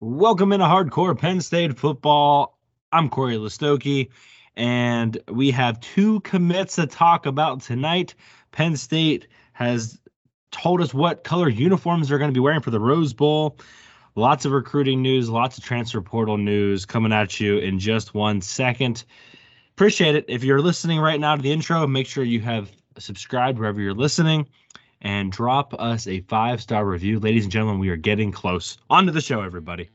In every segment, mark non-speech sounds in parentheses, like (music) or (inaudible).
Welcome into Hardcore Penn State football. I'm Corey Listoki, and we have two commits to talk about tonight. Penn State has told us what color uniforms they're going to be wearing for the Rose Bowl. Lots of recruiting news, lots of transfer portal news coming at you in just one second. Appreciate it. If you're listening right now to the intro, make sure you have subscribed wherever you're listening and drop us a five star review. Ladies and gentlemen, we are getting close. On to the show, everybody.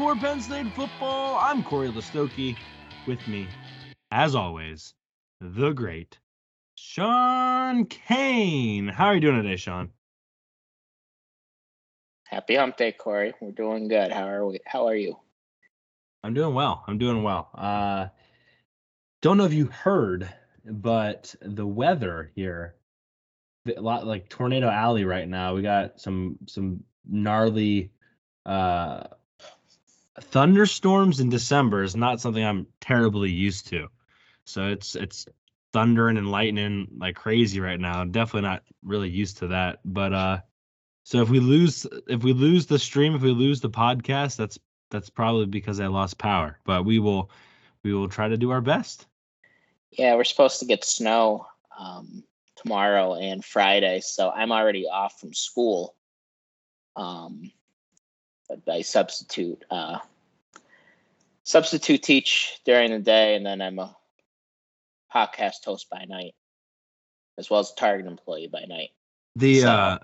Hardcore Penn State football. I'm Corey Listoki. With me, as always, the great Sean Kane. How are you doing today, Sean? Happy Hump Day, Corey. We're doing good. How are we? How are you? I'm doing well. I'm doing well. Uh, don't know if you heard, but the weather here, a lot like Tornado Alley right now. We got some some gnarly uh thunderstorms in December is not something I'm terribly used to. So it's it's thundering and lightning like crazy right now. I'm definitely not really used to that. But uh so if we lose if we lose the stream, if we lose the podcast, that's that's probably because I lost power. But we will we will try to do our best. Yeah, we're supposed to get snow um, tomorrow and Friday, so I'm already off from school. Um, but I substitute uh, substitute teach during the day, and then I'm a podcast host by night, as well as a target employee by night. The So, uh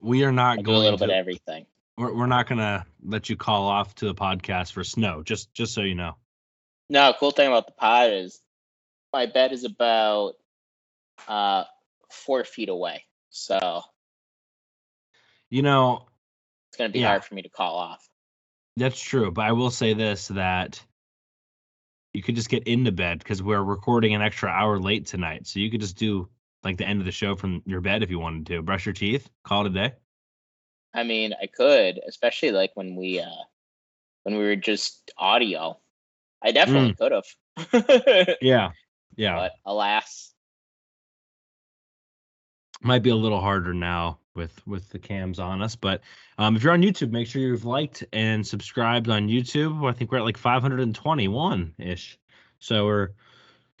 we are I not a going little to bit everything. we're, we're not gonna let you call off to the podcast for snow, just just so you know. No, cool thing about the pod is my bed is about uh four feet away, so You know, it's gonna be Yeah. hard for me to call off. That's true, but I will say this that you could just get into bed because we're recording an extra hour late tonight. So you could just do like the end of the show from your bed if you wanted to. Brush your teeth, call it a day. I mean, I could, especially like when we uh when we were just audio. I definitely could have. (laughs) Yeah. Yeah. but alas, Might be a little harder now with with the cams on us, but um if you're on YouTube, make sure you've liked and subscribed on YouTube. I think we're at like 521 ish. So we're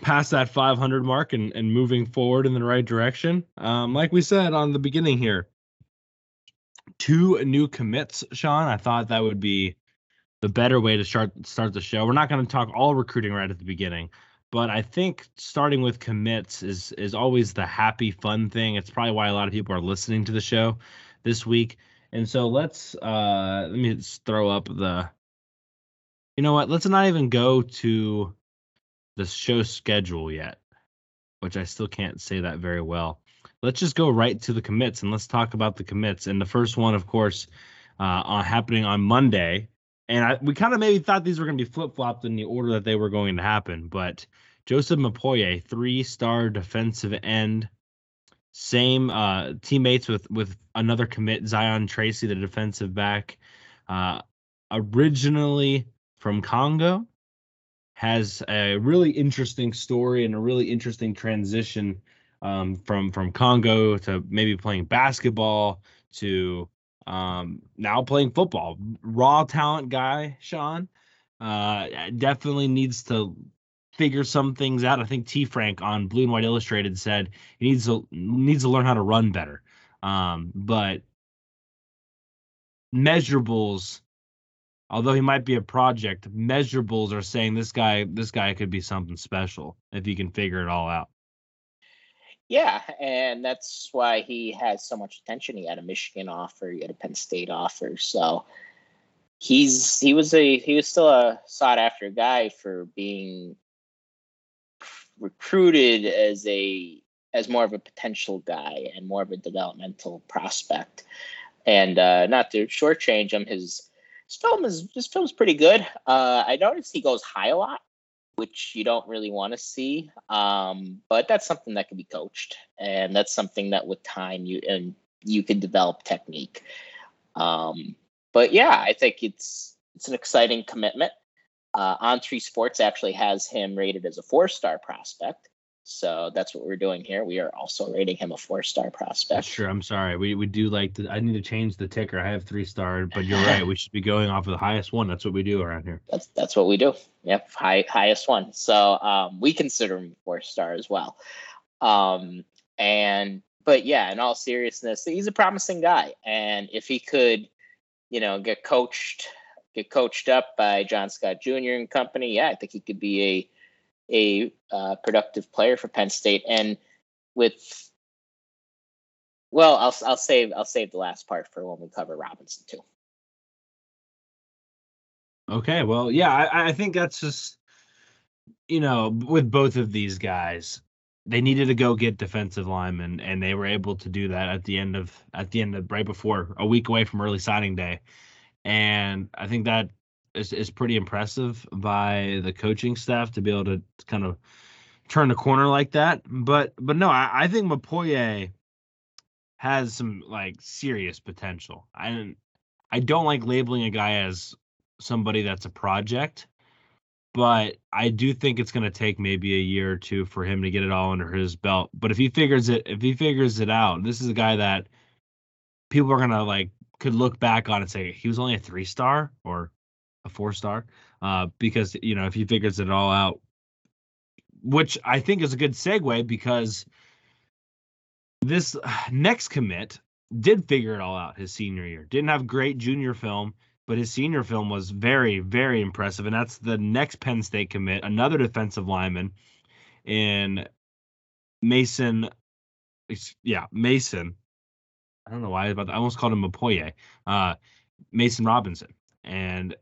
past that 500 mark and, and moving forward in the right direction. Um, like we said on the beginning here, two new commits, Sean. I thought that would be the better way to start start the show. We're not going to talk all recruiting right at the beginning, but I think starting with commits is is always the happy fun thing. It's probably why a lot of people are listening to the show this week. And so let's uh let me just throw up the you know what? Let's not even go to the show schedule yet, which I still can't say that very well. Let's just go right to the commits and let's talk about the commits. And the first one, of course, uh, happening on Monday, and I, we kind of maybe thought these were going to be flip flopped in the order that they were going to happen. But Joseph Mupoyi, three star defensive end, same uh, teammates with with another commit, Zion Tracy, the defensive back, uh, originally from Congo, has a really interesting story and a really interesting transition um, from from Congo to maybe playing basketball to um, now playing football. Raw talent guy, Sean. Uh, definitely needs to figure some things out. I think T Frank on Blue and White Illustrated said he needs to needs to learn how to run better. Um, but measurables, although he might be a project, measurables are saying this guy this guy could be something special if he can figure it all out. Yeah, and that's why he has so much attention. He had a Michigan offer, he had a Penn State offer, so he's he was a he was still a sought after guy for being recruited as a as more of a potential guy and more of a developmental prospect. And uh, not to shortchange him, his his film is his film's pretty good. Uh, I noticed he goes high a lot, which you don't really want to see. Um, but that's something that can be coached, and that's something that with time you and you can develop technique. Um, but yeah, I think it's it's an exciting commitment. Uh, On Three Sports actually has him rated as a four star prospect. So that's what we're doing here. We are also rating him a four star prospect. True. I'm sorry. We we do like the. I need to change the ticker. I have three star, but you're (laughs) right. We should be going off of the highest one. That's what we do around here. That's that's what we do. Yep, high highest one. So um, we consider him four star as well. Um, and but yeah, in all seriousness, he's a promising guy, and if he could, you know, get coached get coached up by John Scott Jr. and company, yeah, I think he could be a a uh, productive player for Penn State. And with well, I'll I'll save I'll save the last part for when we cover Robinson too. Okay, well, yeah, I, I think that's just you know with both of these guys, they needed to go get defensive linemen, and they were able to do that at the end of at the end of right before a week away from early signing day, and I think that is, is pretty impressive by the coaching staff to be able to kind of turn the corner like that. But but no, I, I think Mupoyi has some like serious potential. I I don't like labeling a guy as somebody that's a project, but I do think it's going to take maybe a year or two for him to get it all under his belt. But if he figures it if he figures it out, this is a guy that people are going to like could look back on and say he was only a 3 star or a four star uh, because you know if he figures it all out, which I think is a good segue because this (sighs) next commit did figure it all out his senior year. Didn't have great junior film, but his senior film was very very impressive, and that's the next Penn State commit, another defensive lineman in Mason. Yeah, Mason. I don't know why, but I almost called him Mupoyi. Uh, Mason Robinson, and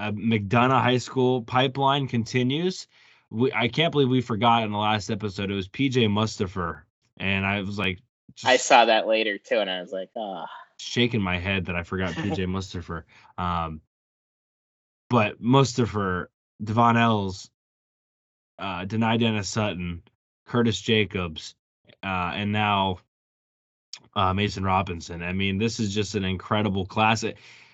uh, McDonogh High School pipeline continues. We, I can't believe we forgot in the last episode. It was PJ Mustipher, and I was like, I saw that later too, and I was like, ah, oh. shaking my head that I forgot PJ (laughs) Mustipher. Um, but Mustipher, Devon Ells, uh, Dani Dennis Sutton, Curtis Jacobs, uh, and now uh, Mason Robinson. I mean, this is just an incredible class. Uh,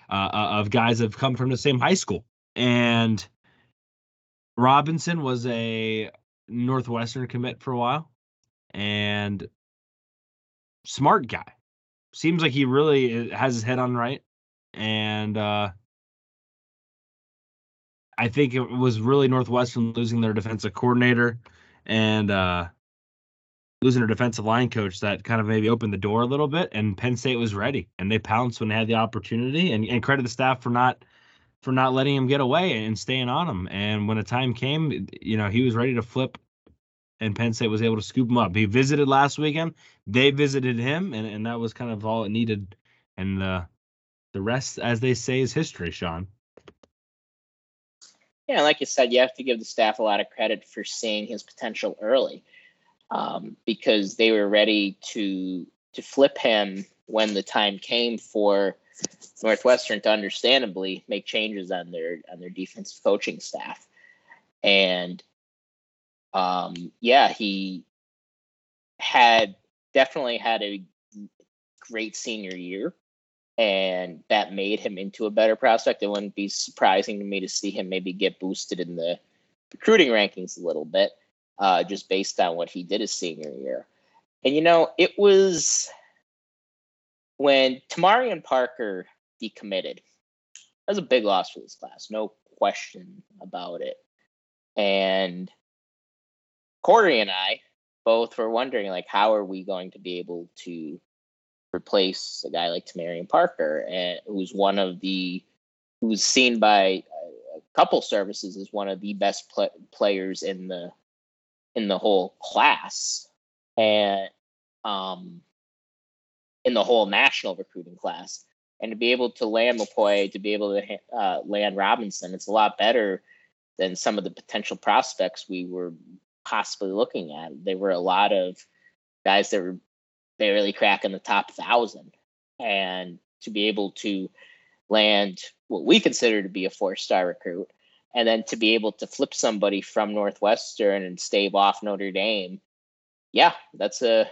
uh, of guys that have come from the same high school. And Robinson was a Northwestern commit for a while and smart guy. Seems like he really has his head on right. And uh, I think it was really Northwestern losing their defensive coordinator and uh, losing a defensive line coach that kind of maybe opened the door a little bit and Penn State was ready and they pounced when they had the opportunity and, and credit the staff for not for not letting him get away and staying on him. And when the time came, you know, he was ready to flip and Penn State was able to scoop him up. He visited last weekend. They visited him and, and that was kind of all it needed. And uh, the rest, as they say, is history, Sean. Yeah, like you said, you have to give the staff a lot of credit for seeing his potential early um, because they were ready to to flip him when the time came for Northwestern to understandably make changes on their on their defensive coaching staff. And um, yeah, he had definitely had a great senior year, and that made him into a better prospect. It wouldn't be surprising to me to see him maybe get boosted in the recruiting rankings a little bit, uh, just based on what he did his senior year. And you know, it was when Tamarian Parker decommitted. That was a big loss for this class, no question about it. And Corey and I both were wondering, like, how are we going to be able to replace a guy like Tamarian Parker, and who's one of the who's seen by a couple services as one of the best pl- players in the in the whole class, and um, in the whole national recruiting class. And to be able to land McCoy, to be able to uh, land Robinson, it's a lot better than some of the potential prospects we were possibly looking at. There were a lot of guys that were barely cracking the top thousand, and to be able to land what we consider to be a four-star recruit, and then to be able to flip somebody from Northwestern and stave off Notre Dame, yeah, that's a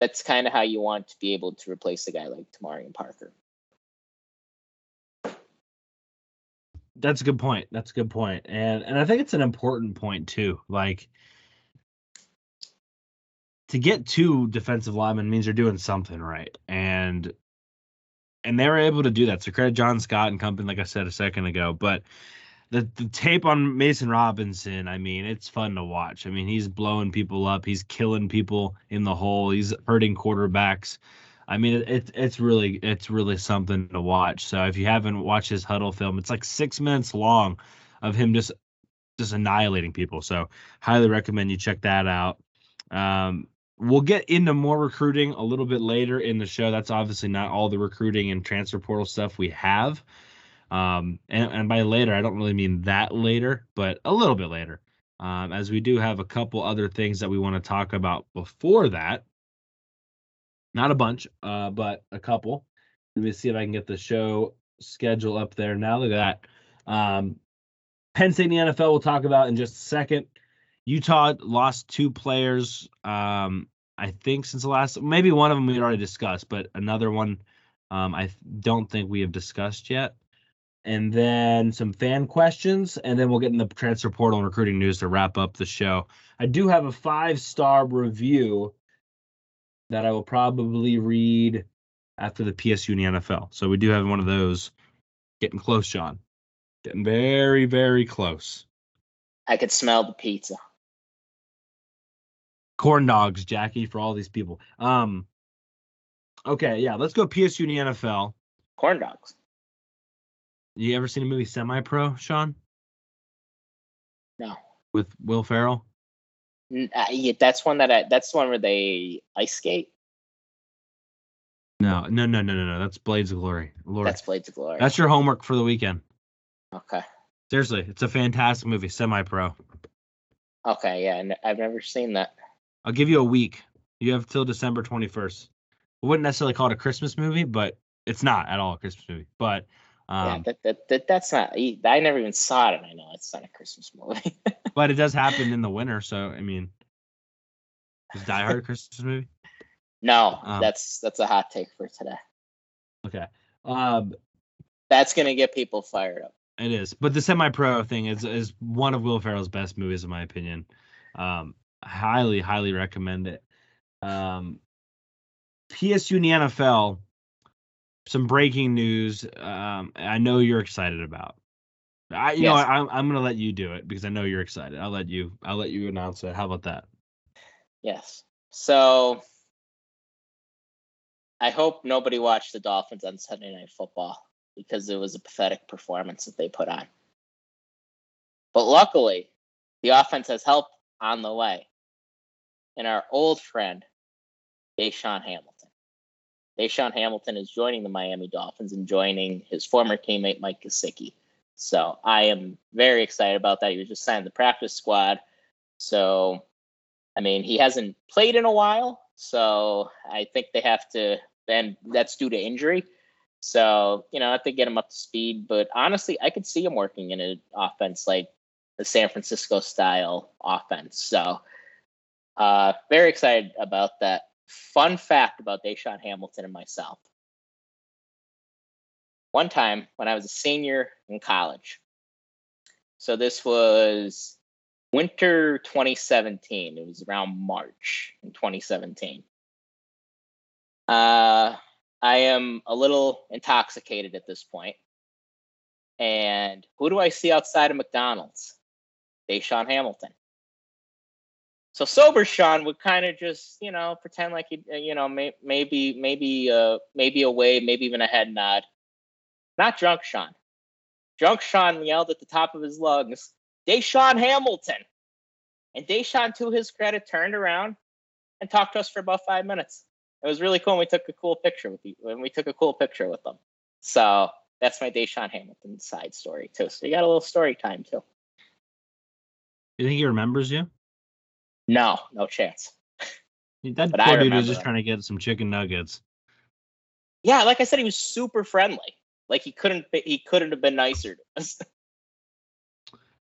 that's kind of how you want to be able to replace a guy like Tamarian Parker. That's a good point. That's a good point. And and I think it's an important point too. Like to get two defensive linemen means you're doing something right. And and they were able to do that. So credit John Scott and company, like I said a second ago. But the the tape on Mason Robinson, I mean, it's fun to watch. I mean, he's blowing people up, he's killing people in the hole, he's hurting quarterbacks. I mean, it, it, it's really it's really something to watch. So if you haven't watched his huddle film, it's like six minutes long of him just just annihilating people. So highly recommend you check that out. Um, we'll get into more recruiting a little bit later in the show. That's obviously not all the recruiting and transfer portal stuff we have. Um, and, and by later, I don't really mean that later, but a little bit later. Um, as we do have a couple other things that we want to talk about before that. Not a bunch, uh, but a couple. Let me see if I can get the show schedule up there now. Look at that. Um, Penn State in the NFL we'll talk about in just a second. Utah lost two players. Um, I think since the last, maybe one of them we already discussed, but another one um, I don't think we have discussed yet. And then some fan questions, and then we'll get in the transfer portal and recruiting news to wrap up the show. I do have a five star review that I will probably read after the PSU in the NFL. So we do have one of those getting close, John. Getting very, very close. I could smell the pizza. Corn dogs, Jackie, for all these people. Um okay, yeah, let's go PSU in the NFL. Corn dogs. You ever seen a movie Semi Pro, Sean? No. With Will Ferrell? Uh, yeah, that's one that I. That's the one where they ice skate. No, no, no, no, no, no. That's Blades of Glory. Lord. That's Blades of Glory. That's your homework for the weekend. okay. Seriously, it's a fantastic movie, Semi Pro. Okay. Yeah, n- I've never seen that. I'll give you a week. You have till December 21st. I wouldn't necessarily call it a Christmas movie, but it's not at all a Christmas movie. But yeah, um, that, that, that that's not. I never even saw it, and I know it's not a Christmas movie. (laughs) but it does happen in the winter, so I mean, is Die Hard a (laughs) Christmas movie? no, Um, that's that's a hot take for today. Okay. Um, That's gonna get people fired up. It is, but the semi-pro thing is is one of Will Ferrell's best movies, in my opinion. Um, highly, highly recommend it. Um, PSU in the NFL. Some breaking news. Um, I know you're excited about. I, you know, Yes. I, I'm I'm gonna let you do it because I know you're excited. I'll let you. I'll let you announce it. How about that? Yes. So I hope nobody watched the Dolphins on Sunday Night Football because it was a pathetic performance that they put on. But luckily, the offense has help on the way. And our old friend, DaeSean Hamilton. DaeSean Hamilton is joining the Miami Dolphins and joining his former teammate Mike Gesicki. So I am very excited about that. He was just signed the practice squad. So I mean, he hasn't played in a while, so I think they have to. Then that's due to injury. So, you know, I have to get him up to speed. But honestly, I could see him working in an offense like the San Francisco style offense. So, uh, very excited about that. Fun fact about DaeSean Hamilton and myself. One time when I was a senior in college, so this was winter 2017. It was around March in 2017. Uh, I am a little intoxicated at this point. And who do I see outside of McDonald's? DaeSean Hamilton. So sober Sean would kind of just, you know, pretend like he, uh, you know, may, maybe, maybe, uh, maybe a wave, maybe even a head nod. Not drunk Sean. Drunk Sean yelled at the top of his lungs, DaeSean Hamilton. And DaeSean, to his credit, turned around and talked to us for about five minutes. It was really cool. And we took a cool picture with you. And we took a cool picture with them. So that's my DaeSean Hamilton side story too. So you got a little story time too. You think he remembers you? No, no chance. That But poor dude was just trying to get some chicken nuggets. Yeah, like I said, he was super friendly. Like he couldn't be, he couldn't have been nicer to us. (laughs)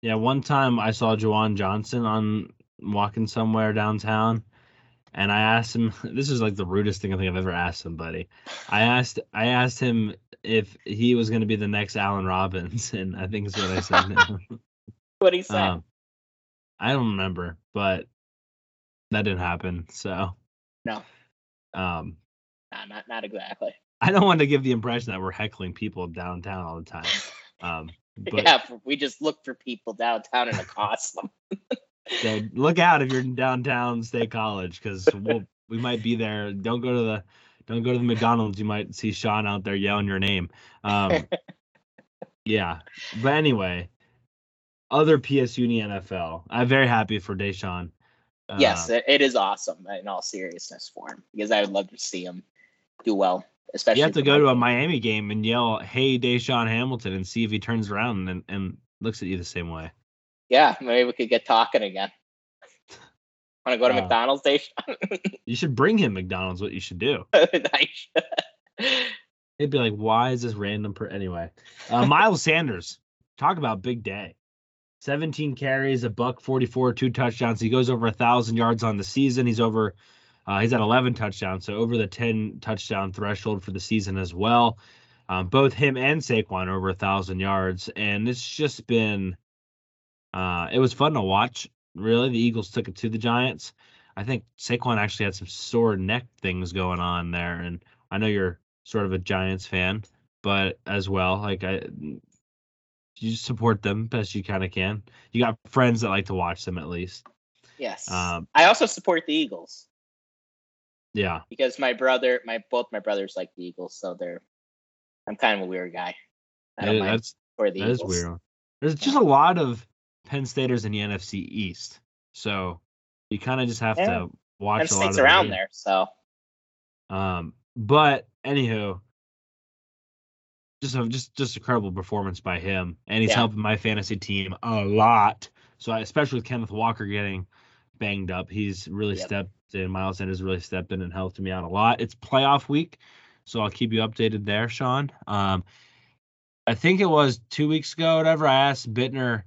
Yeah, one time I saw Juwan Johnson on walking somewhere downtown, and I asked him. (laughs) This is like the rudest thing I think I've ever asked somebody. I asked I asked him if he was going to be the next Allen Robinson, (laughs) and I think is what I said. what he said. um, I don't remember, but that didn't happen. So no, um, nah, not not exactly. I don't want to give the impression that we're heckling people downtown all the time. (laughs) Um, but yeah, we just look for people downtown and accost them. (laughs) So look out if you're in downtown State College because we'll, we might be there. Don't go to the don't go to the McDonald's. You might see Sean out there yelling your name. Um, (laughs) yeah, but anyway, other PSU in the NFL. I'm very happy for DaeSean. Uh, yes, it, it is awesome in all seriousness for him because I would love to see him do well. Especially you have to go to a. Miami game and yell, "Hey, DaeSean Hamilton," and see if he turns around and, and looks at you the same way. Yeah, maybe we could get talking again. (laughs) Want to go to Uh, McDonald's, DaeSean? (laughs) You should bring him McDonald's. What you should do. (laughs) He'd be like, "Why is this random?" Per-? Anyway, uh, Miles Sanders, talk about big day. 17 carries, a buck 44, two touchdowns. He goes over a thousand yards on the season. He's over, uh, he's at 11 touchdowns, so over the 10 touchdown threshold for the season as well. Um, both him and Saquon over a thousand yards, and it's just been, uh, it was fun to watch. Really, the Eagles took it to the Giants. I think Saquon actually had some sore neck things going on there, and I know you're sort of a Giants fan, but as well, like I, you support them best you kind of can. You got friends that like to watch them at least. yes. Um, I also support the Eagles Yeah, because my brother, my both my brothers like the Eagles, so they're. I'm kind of a weird guy. I don't that- mind that's for the that is Eagles. weird. There's just a lot of Penn Staters in the NFC East, so you kind of just have Yeah. to watch Penn a lot of around there, so Um, but anywho, just a just just a credible performance by him, and he's Yeah. helping my fantasy team a lot. So I, especially with Kenneth Walker getting banged up, he's really Yep. stepped in. Miles Sanders really stepped in and helped me out a lot. It's playoff week, so I'll keep you updated there, Sean. Um, I think it was two weeks ago, whatever. I asked Bittner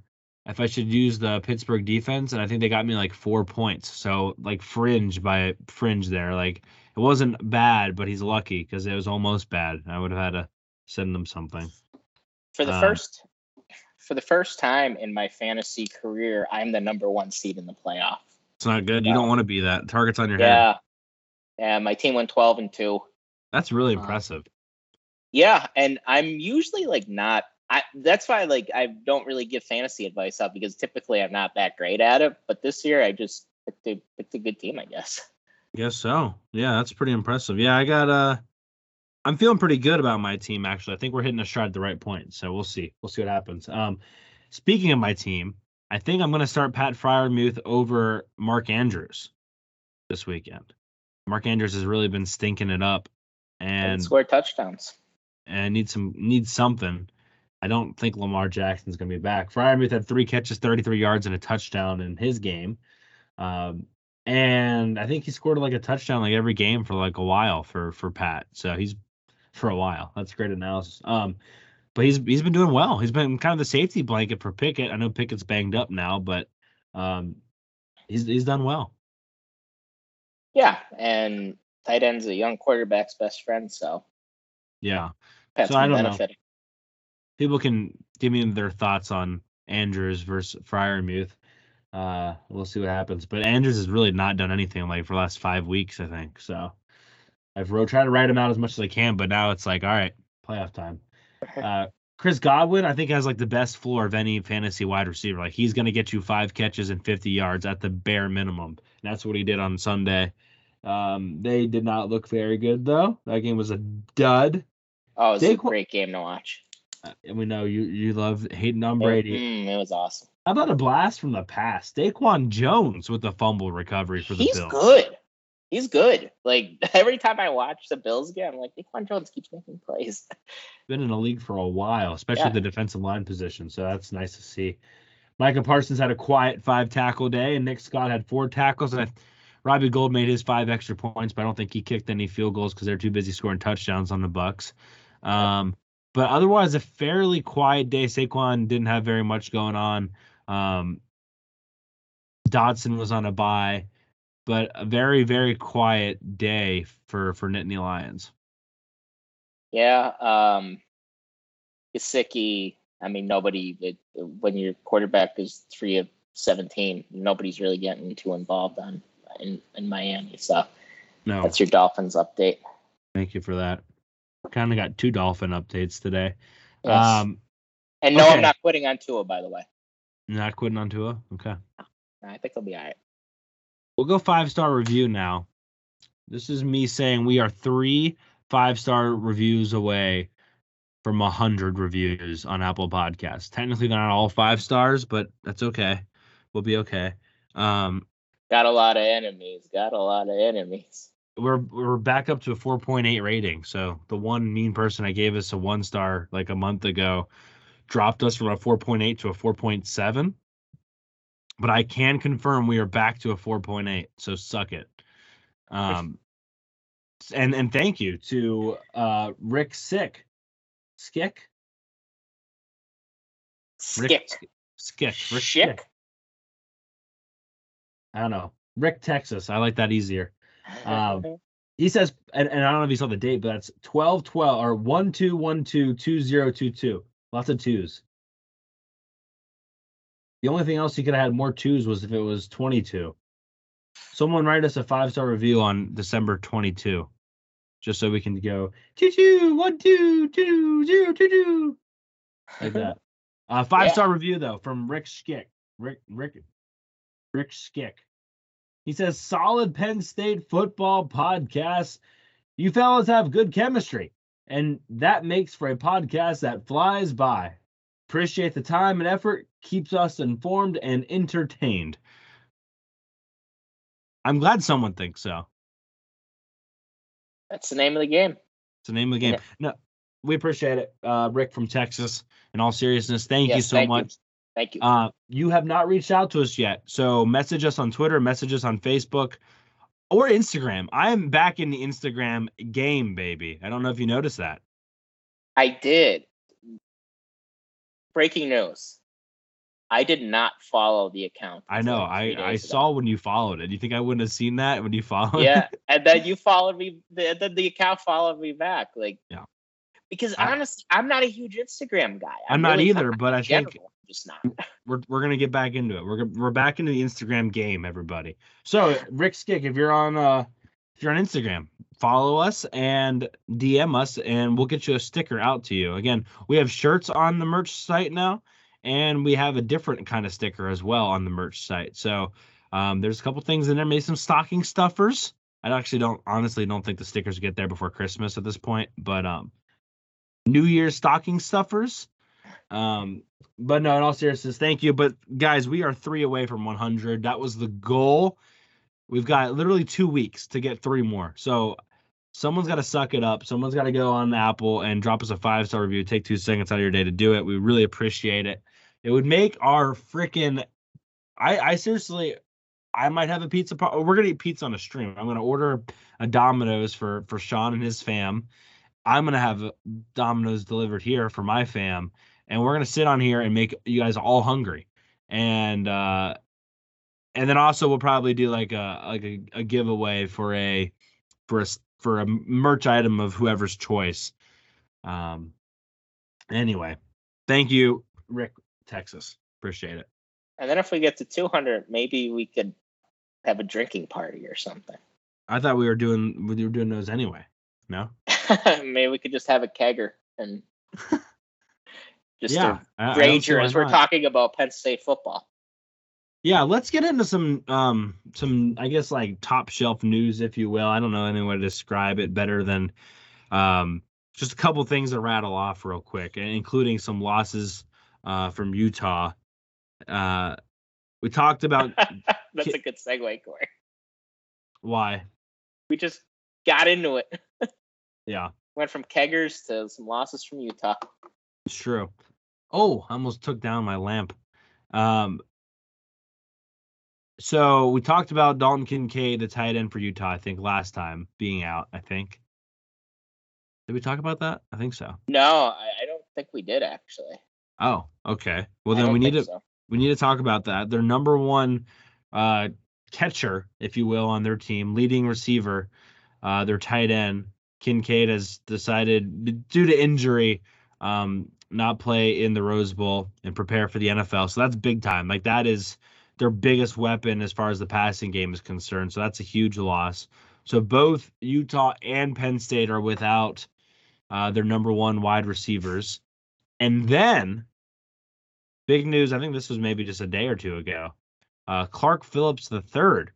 if I should use the Pittsburgh defense, and I think they got me like four points. So like fringe by fringe there. Like it wasn't bad, but he's lucky because it was almost bad. I would have had to send them something. for the Um, first for the first time in my fantasy career, I'm the number one seed in the playoff. It's not good. You Wow. don't want to be that. Targets on your head. Yeah. Yeah, my team went 12 and 2. That's really Uh, impressive. Yeah, and I'm usually like not I that's why like I don't really give fantasy advice out because typically I'm not that great at it, but this year I just picked a, picked a good team, I guess. Guess so. Yeah, that's pretty impressive. Yeah, I got uh I'm feeling pretty good about my team actually. I think we're hitting a stride at the right point. So we'll see. We'll see what happens. Um speaking of my team, I think I'm gonna start Pat Freiermuth over Mark Andrews this weekend. Mark Andrews has really been stinking it up And score touchdowns. and need some needs something. I don't think Lamar Jackson's going to be back. Freiermuth had three catches, 33 yards, and a touchdown in his game. Um, and I think he scored like a touchdown like every game for like a while for for Pat. So he's for a while. That's great analysis. Um, but he's he's been doing well. He's been kind of the safety blanket for Pickett. I know Pickett's banged up now, but um, he's he's done well. Yeah, and tight end's a young quarterback's best friend, so Yeah. that's So I don't know. people can give me their thoughts on Andrews versus Freiermuth. Uh, we'll see what happens. But Andrews has really not done anything like for the last five weeks, I think. So I've wrote tried to write him out as much as I can, but now it's like, all right, playoff time. (laughs) Uh, Chris Godwin, I think, has like the best floor of any fantasy wide receiver. Like he's gonna get you five catches and 50 yards at the bare minimum. And that's what he did on Sunday. Um, they did not look very good though. That game was a dud. Oh, it was a great game to watch. Uh, And we know you you love hating on Brady. Mm, it was awesome. How about a blast from the past? Daquan Jones with the fumble recovery for the He's Bills. He's good. He's good. Like (laughs) every time I watch the Bills game, I'm like, Daquan Jones keeps making plays. (laughs) Been in the league for a while, especially Yeah. the defensive line position. So that's nice to see. Micah Parsons had a quiet five tackle day, and Nick Scott had four tackles. And I, Robbie Gould made his five extra points, but I don't think he kicked any field goals because they're too busy scoring touchdowns on the Bucks. Um, but otherwise, a fairly quiet day. Saquon didn't have very much going on. Um, Dodson was on a bye, but a very very quiet day for for Nittany Lions. Yeah. Um Gesicki, I mean nobody it, when your quarterback is three of seventeen, nobody's really getting too involved on in, in Miami. So No, that's your Dolphins update. thank you for that. Kind of got two dolphin updates today. Yes. Um, and no, okay. I'm not quitting on Tua, by the way. not quitting on Tua. Okay. I think he'll be all right. We'll go five star review now. This is me saying we are three five star reviews away from a hundred reviews on Apple Podcasts. Technically, they're not all five stars, but that's okay. We'll be okay. Um, Got a lot of enemies. Got a lot of enemies. we're we're back up to a 4.8 rating. So the one mean person I gave us a one star like a month ago dropped us from a 4.8 to a 4.7. But I can confirm we are back to a 4.8. So suck it. Um and and thank you to uh Rick Sick. Skick? Rick Skick. Skick. Rick Schick. I don't know. Rick Texas. I like that easier. (laughs) Um, he says, and, and I don't know if he saw the date, but that's 12 12 or 1 2 1 2 2 0 2 2. Lots of twos. The only thing else he could have had more twos was if it was 22. Someone write us a five star review on December 22, just so we can go two two one two two zero two two like that. (laughs) Uh, five star review though from Rick Skick. Rick Rick Rick Skick. He says solid Penn State football podcast. You fellas have good chemistry, and that makes for a podcast that flies by. Appreciate the time and effort, keeps us informed and entertained. I'm glad someone thinks so. That's the name of the game. It's the name of the game. Yeah. No, we appreciate it, uh, Rick from Texas. In all seriousness, thank you so thank much. Thank you. Uh, you have not reached out to us yet, so message us on Twitter, message us on Facebook, or Instagram. I am back in the Instagram game, baby. I don't know if you noticed that. I did. Breaking news. I did not follow the account. I know. like I I ago. saw when you followed it. You think I wouldn't have seen that when you followed? yeah, and then you followed me. The, then the account followed me back. Like, Yeah. Because I- honestly, I'm not a huge Instagram guy. I'm not really either, not but I think general, I'm just not. we're we're gonna get back into it. We're we're back into the Instagram game, everybody. So Rick Skick, if you're on uh if you're on Instagram, follow us and DM us, and we'll get you a sticker out to you. Again, we have shirts on the merch site now, and we have a different kind of sticker as well on the merch site. So um, there's a couple things in there, maybe some stocking stuffers. I actually don't honestly don't think the stickers get there before Christmas at this point, but um, New Year's stocking stuffers. Um, but no, in all seriousness, thank you. But guys, we are three away from 100. That was the goal. We've got literally two weeks to get three more. So someone's got to suck it up. Someone's got to go on Apple and drop us a five star review. Take two seconds out of your day to do it. We really appreciate it. It would make our freaking. I I seriously. I might have a pizza. We're gonna eat pizza on a stream. I'm gonna order a Domino's for for Sean and his fam. I'm gonna have Domino's delivered here for my fam, and we're gonna sit on here and make you guys all hungry. And uh, and then also we'll probably do like a like a, a giveaway for a for a for a merch item of whoever's choice. Um. Anyway, thank you, Rick, Texas. Appreciate it. And then if we get to 200, maybe we could have a drinking party or something. I thought we were doing we were doing those anyway. No. (laughs) maybe we could just have a kegger and (laughs) just yeah. I- I a rager as we're not. talking about Penn State football. Yeah, let's get into some um some I guess like top shelf news, if you will. I don't know any way to describe it better than um just a couple things to rattle off real quick, including some losses uh from Utah. Uh we talked about (laughs) That's a good segue, Corey. why. We just got into it. (laughs) Yeah, Went from keggers to some losses from Utah. it's true. Oh, I almost took down my lamp. Um so we talked about Dalton Kincaid, the tight end for Utah, I think last time being out, I think. Did we talk about that? I think so. No, I, I don't think we did actually. Oh, okay. Well, then we need to so. we need to talk about that. Their number one uh, catcher, if you will, on their team, leading receiver, uh, their tight end Kincaid has decided due to injury, um, not play in the Rose Bowl and prepare for the NFL. So that's big time. Like that is their biggest weapon as far as the passing game is concerned. So that's a huge loss. So both Utah and Penn State are without uh, their number one wide receivers. And then big news. I think this was maybe just a day or two ago. Uh, Clark Phillips III,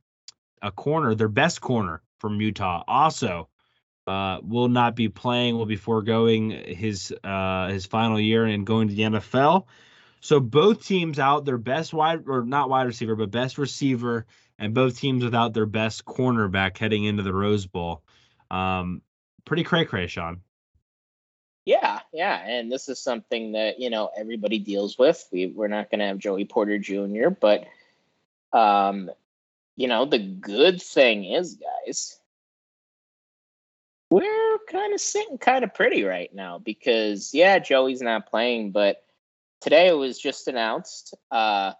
a corner, their best corner from Utah, also uh, will not be playing. Will be foregoing his uh, his final year and going to the NFL. So both teams out their best wide or not wide receiver, but best receiver, and both teams without their best cornerback heading into the Rose Bowl. Um, pretty cray cray, Sean. Yeah, yeah, and this is something that you know everybody deals with. We we're not going to have Joey Porter Jr., but um, you know the good thing is, guys, we're kind of sitting kind of pretty right now because yeah, Joey's not playing, but today it was just announced uh,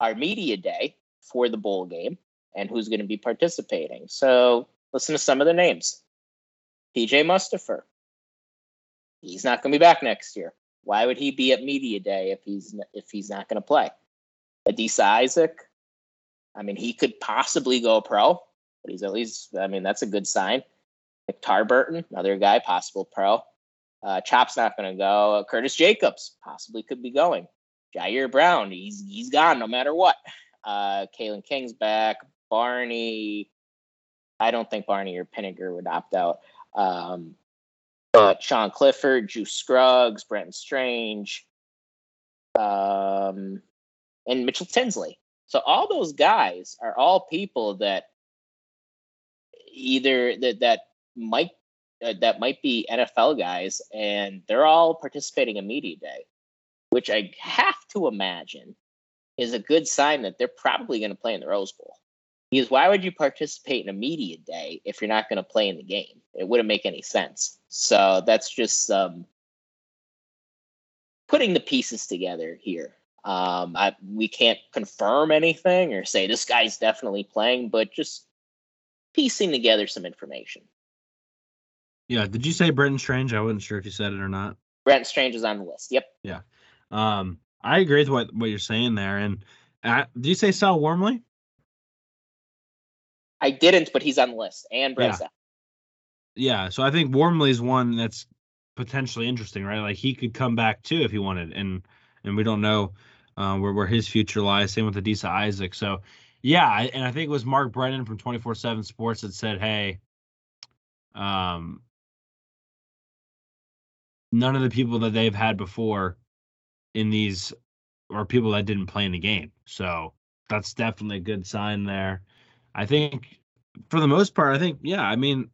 our media day for the bowl game and who's going to be participating. So listen to some of the names: PJ Mustipher he's not going to be back next year. Why would he be at media day if he's if he's not going to play? Adisa Isaac, I mean, he could possibly go pro, but he's at least. I mean, that's a good sign. Nick Tarburton, another guy, possible pro. Uh, Chop's not going to go. Curtis Jacobs possibly could be going. Ji'Ayir Brown, he's he's gone no matter what. Uh, Kalen King's back. Barney, I don't think Barney or Pinegar would opt out. Um, but Sean Clifford, Juice Scruggs, Brenton Strange, um, and Mitchell Tinsley. So all those guys are all people that either that that might uh, that might be NFL guys, and they're all participating in media day, which I have to imagine is a good sign that they're probably going to play in the Rose Bowl. Because why would you participate in a media day if you're not going to play in the game? It wouldn't make any sense. So that's just um, putting the pieces together here. Um, I, we can't confirm anything or say this guy's definitely playing, but just piecing together some information. Yeah. Did you say Brenton Strange? I wasn't sure if you said it or not. Brent Strange is on the list. Yep. Yeah. Um, I agree with what what you're saying there. And uh, do you say Sal Wormley? I didn't, but he's on the list. And Brett Yeah. Yeah. So I think Wormley's one that's potentially interesting, right? Like he could come back too if he wanted, and and we don't know uh, where where his future lies. Same with Adisa Isaac. So yeah, and I think it was Mark Brennan from 24/7 Sports that said, "Hey, um, none of the people that they've had before in these are people that didn't play in the game. So that's definitely a good sign there. I think for the most part, I think, yeah, I mean,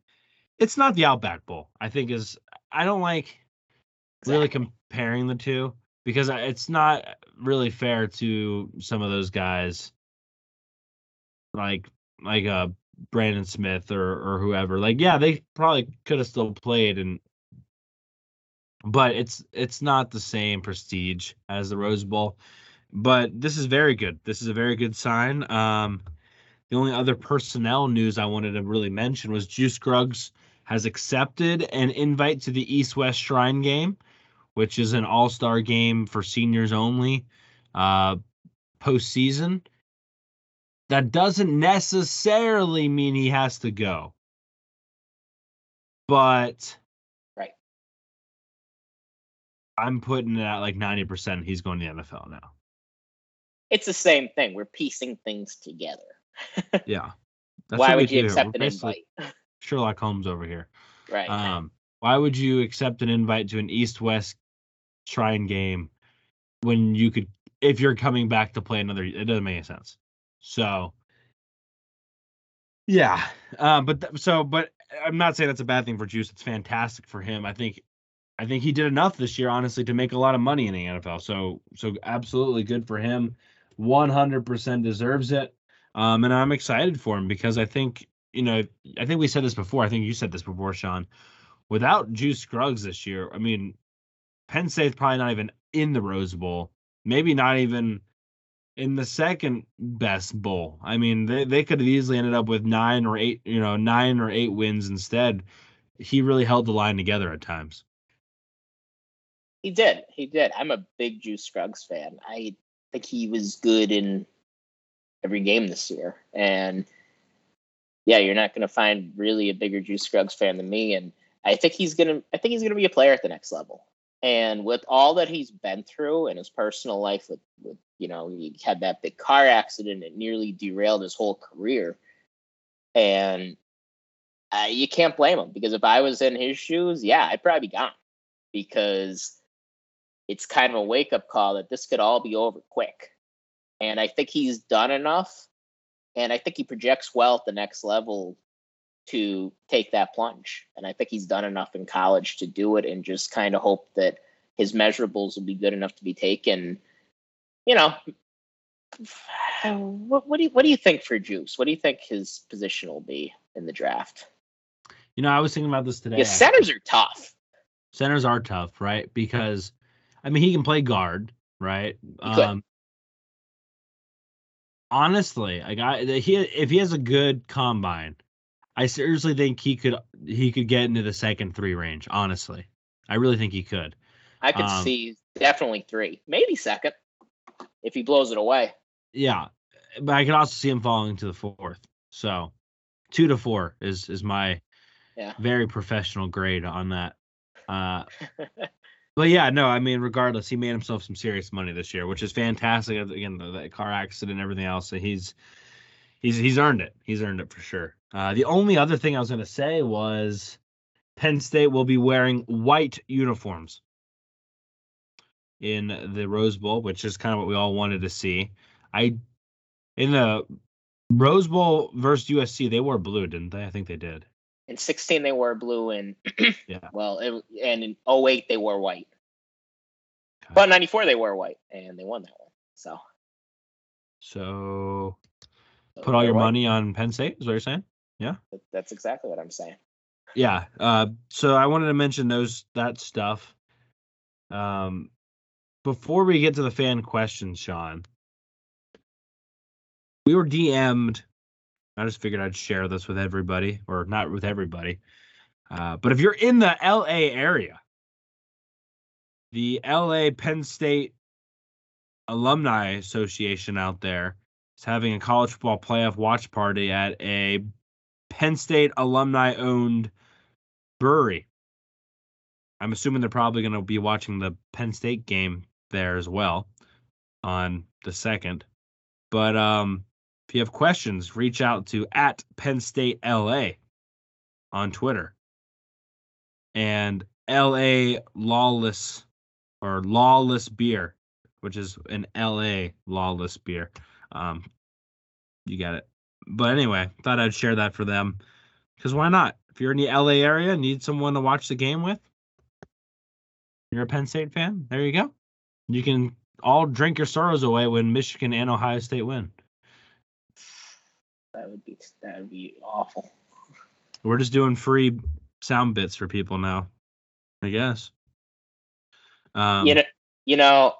it's not the Outback Bowl. I think is I don't like really comparing the two because it's not really fair to some of those guys like like uh Brandon Smith or or whoever. Like yeah, they probably could have still played and but it's it's not the same prestige as the Rose Bowl. But this is very good. This is a very good sign. Um, the only other personnel news I wanted to really mention was Juice Scruggs has accepted an invite to the East West Shrine game, which is an all star game for seniors only uh, postseason. That doesn't necessarily mean he has to go. But I'm putting it at like 90% he's going to the NFL now. It's the same thing. We're piecing things together. (laughs) Yeah. That's Why would you do. accept We're an invite? (laughs) Sherlock Holmes over here. Right. Um, why would you accept an invite to an East West Shrine game when you could, if you're coming back to play another? It doesn't make any sense. So, yeah. Um, but th- so, but I'm not saying that's a bad thing for Juice. It's fantastic for him. I think, I think he did enough this year, honestly, to make a lot of money in the NFL. So, so absolutely good for him. 100% deserves it. Um, and I'm excited for him because I think you know, I think we said this before. I think you said this before, Sean. Without Juice Scruggs this year, I mean, Penn State's probably not even in the Rose Bowl. Maybe not even in the second best bowl. I mean, they, they could have easily ended up with nine or eight, you know, nine or eight wins instead. He really held the line together at times. He did. He did. I'm a big Juice Scruggs fan. I think he was good in every game this year. And yeah, you're not going to find really a bigger Juice Scruggs fan than me. And I think he's going to, I think he's going to be a player at the next level. And with all that he's been through in his personal life, with, with you know, he had that big car accident, it nearly derailed his whole career. And uh, you can't blame him because if I was in his shoes, yeah, I'd probably be gone because it's kind of a wake up call that this could all be over quick. And I think he's done enough. And I think he projects well at the next level to take that plunge. And I think he's done enough in college to do it and just kind of hope that his measurables will be good enough to be taken. You know, (sighs) what, what do you what do you think for Juice? What do you think his position will be in the draft? You know, I was thinking about this today. Yeah, centers are tough. Centers are tough, right? Because I mean, he can play guard, right? Um, honestly, like I, he if he has a good combine, I seriously think he could he could get into the second three range. Honestly, I really think he could. I could Um, see definitely three, maybe second, if he blows it away. Yeah, but I could also see him falling to the fourth. So, two to four is is my Yeah. very professional grade on that. Uh, (laughs) but yeah, no, I mean, regardless, he made himself some serious money this year, which is fantastic. Again, the, the car accident and everything else, so he's he's he's earned it. He's earned it for sure. Uh, the only other thing I was going to say was Penn State will be wearing white uniforms in the Rose Bowl, which is kind of what we all wanted to see. I in the Rose Bowl versus USC, they wore blue, didn't they? I think they did. In 16, they wore blue, and (clears throat) Yeah. well, it, and in 08, they wore white. Okay. But 94, they wore white, and they won that one. So, So so put all your white. money on Penn State, is what you're saying? yeah That's exactly what I'm saying. Yeah. Uh, so I wanted to mention those that stuff. Um, before we get to the fan questions, Sean, we were DM'd. I just figured I'd share this with everybody, or not with everybody. Uh, but if you're in the LA area, the LA Penn State Alumni Association out there is having a college football playoff watch party at a Penn State alumni owned brewery. I'm assuming they're probably going to be watching the Penn State game there as well on the second. But um, if you have questions, reach out to at Penn State LA on Twitter and LA Lawless or Lawless Beer, which is an LA Lawless Beer. Um, you got it. But anyway, thought I'd share that for them because why not? If you're in the LA area, need someone to watch the game with, you're a Penn State fan, there you go. You can all drink your sorrows away when Michigan and Ohio State win. That would be that would be awful. We're just doing free sound bits for people now, I guess. Um, you know, you know,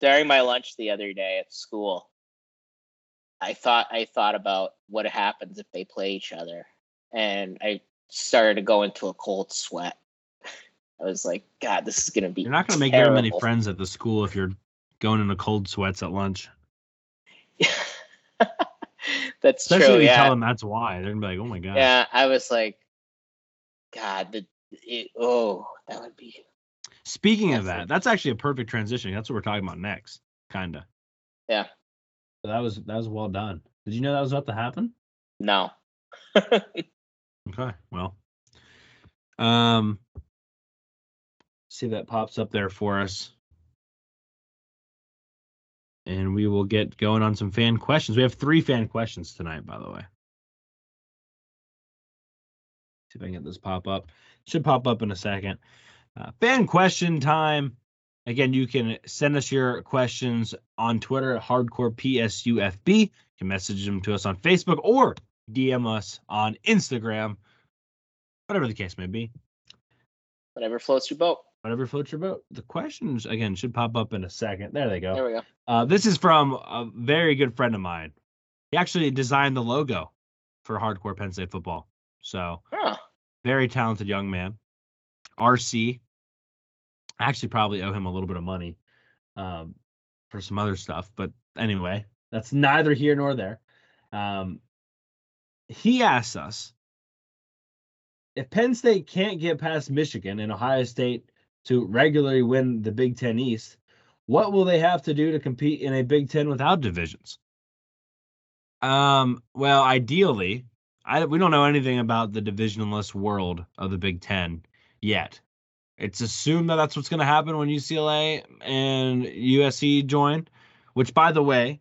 during my lunch the other day at school, I thought I thought about what happens if they play each other, and I started to go into a cold sweat. (laughs) I was like, God, this is gonna be. you're not going to make very many friends at the school if you're going into cold sweats at lunch. (laughs) (laughs) That's Especially true. if you Yeah, tell them that's why. They're going to be like, oh my God. yeah. I was like, God, the it, oh, that would be. Speaking of that, it. that's actually a perfect transition. That's what we're talking about next, kind of. Yeah. So that was that was well done. Did you know that was about to happen? No. (laughs) Okay, well, um, see if that pops up there for us, and we will get going on some fan questions. We have three fan questions tonight, by the way. See if I can get this pop up. Should pop up in a second. Uh, fan question time. Again, you can send us your questions on Twitter at Hardcore PSUFB. You can message them to us on Facebook or DM us on Instagram. Whatever the case may be. Whatever floats your boat. Whatever floats your boat. The questions again should pop up in a second. There they go. There we go. Uh, this is from a very good friend of mine. He actually designed the logo for Hardcore Penn State football. So Huh. very talented young man. RC. I actually probably owe him a little bit of money um, for some other stuff, but anyway, that's neither here nor there. Um, he asked us if Penn State can't get past Michigan and Ohio State to regularly win the Big Ten East, what will they have to do to compete in a Big Ten without divisions? Um, well, ideally, I we don't know anything about the divisionless world of the Big Ten yet. It's assumed that that's what's going to happen when UCLA and USC join. Which, by the way,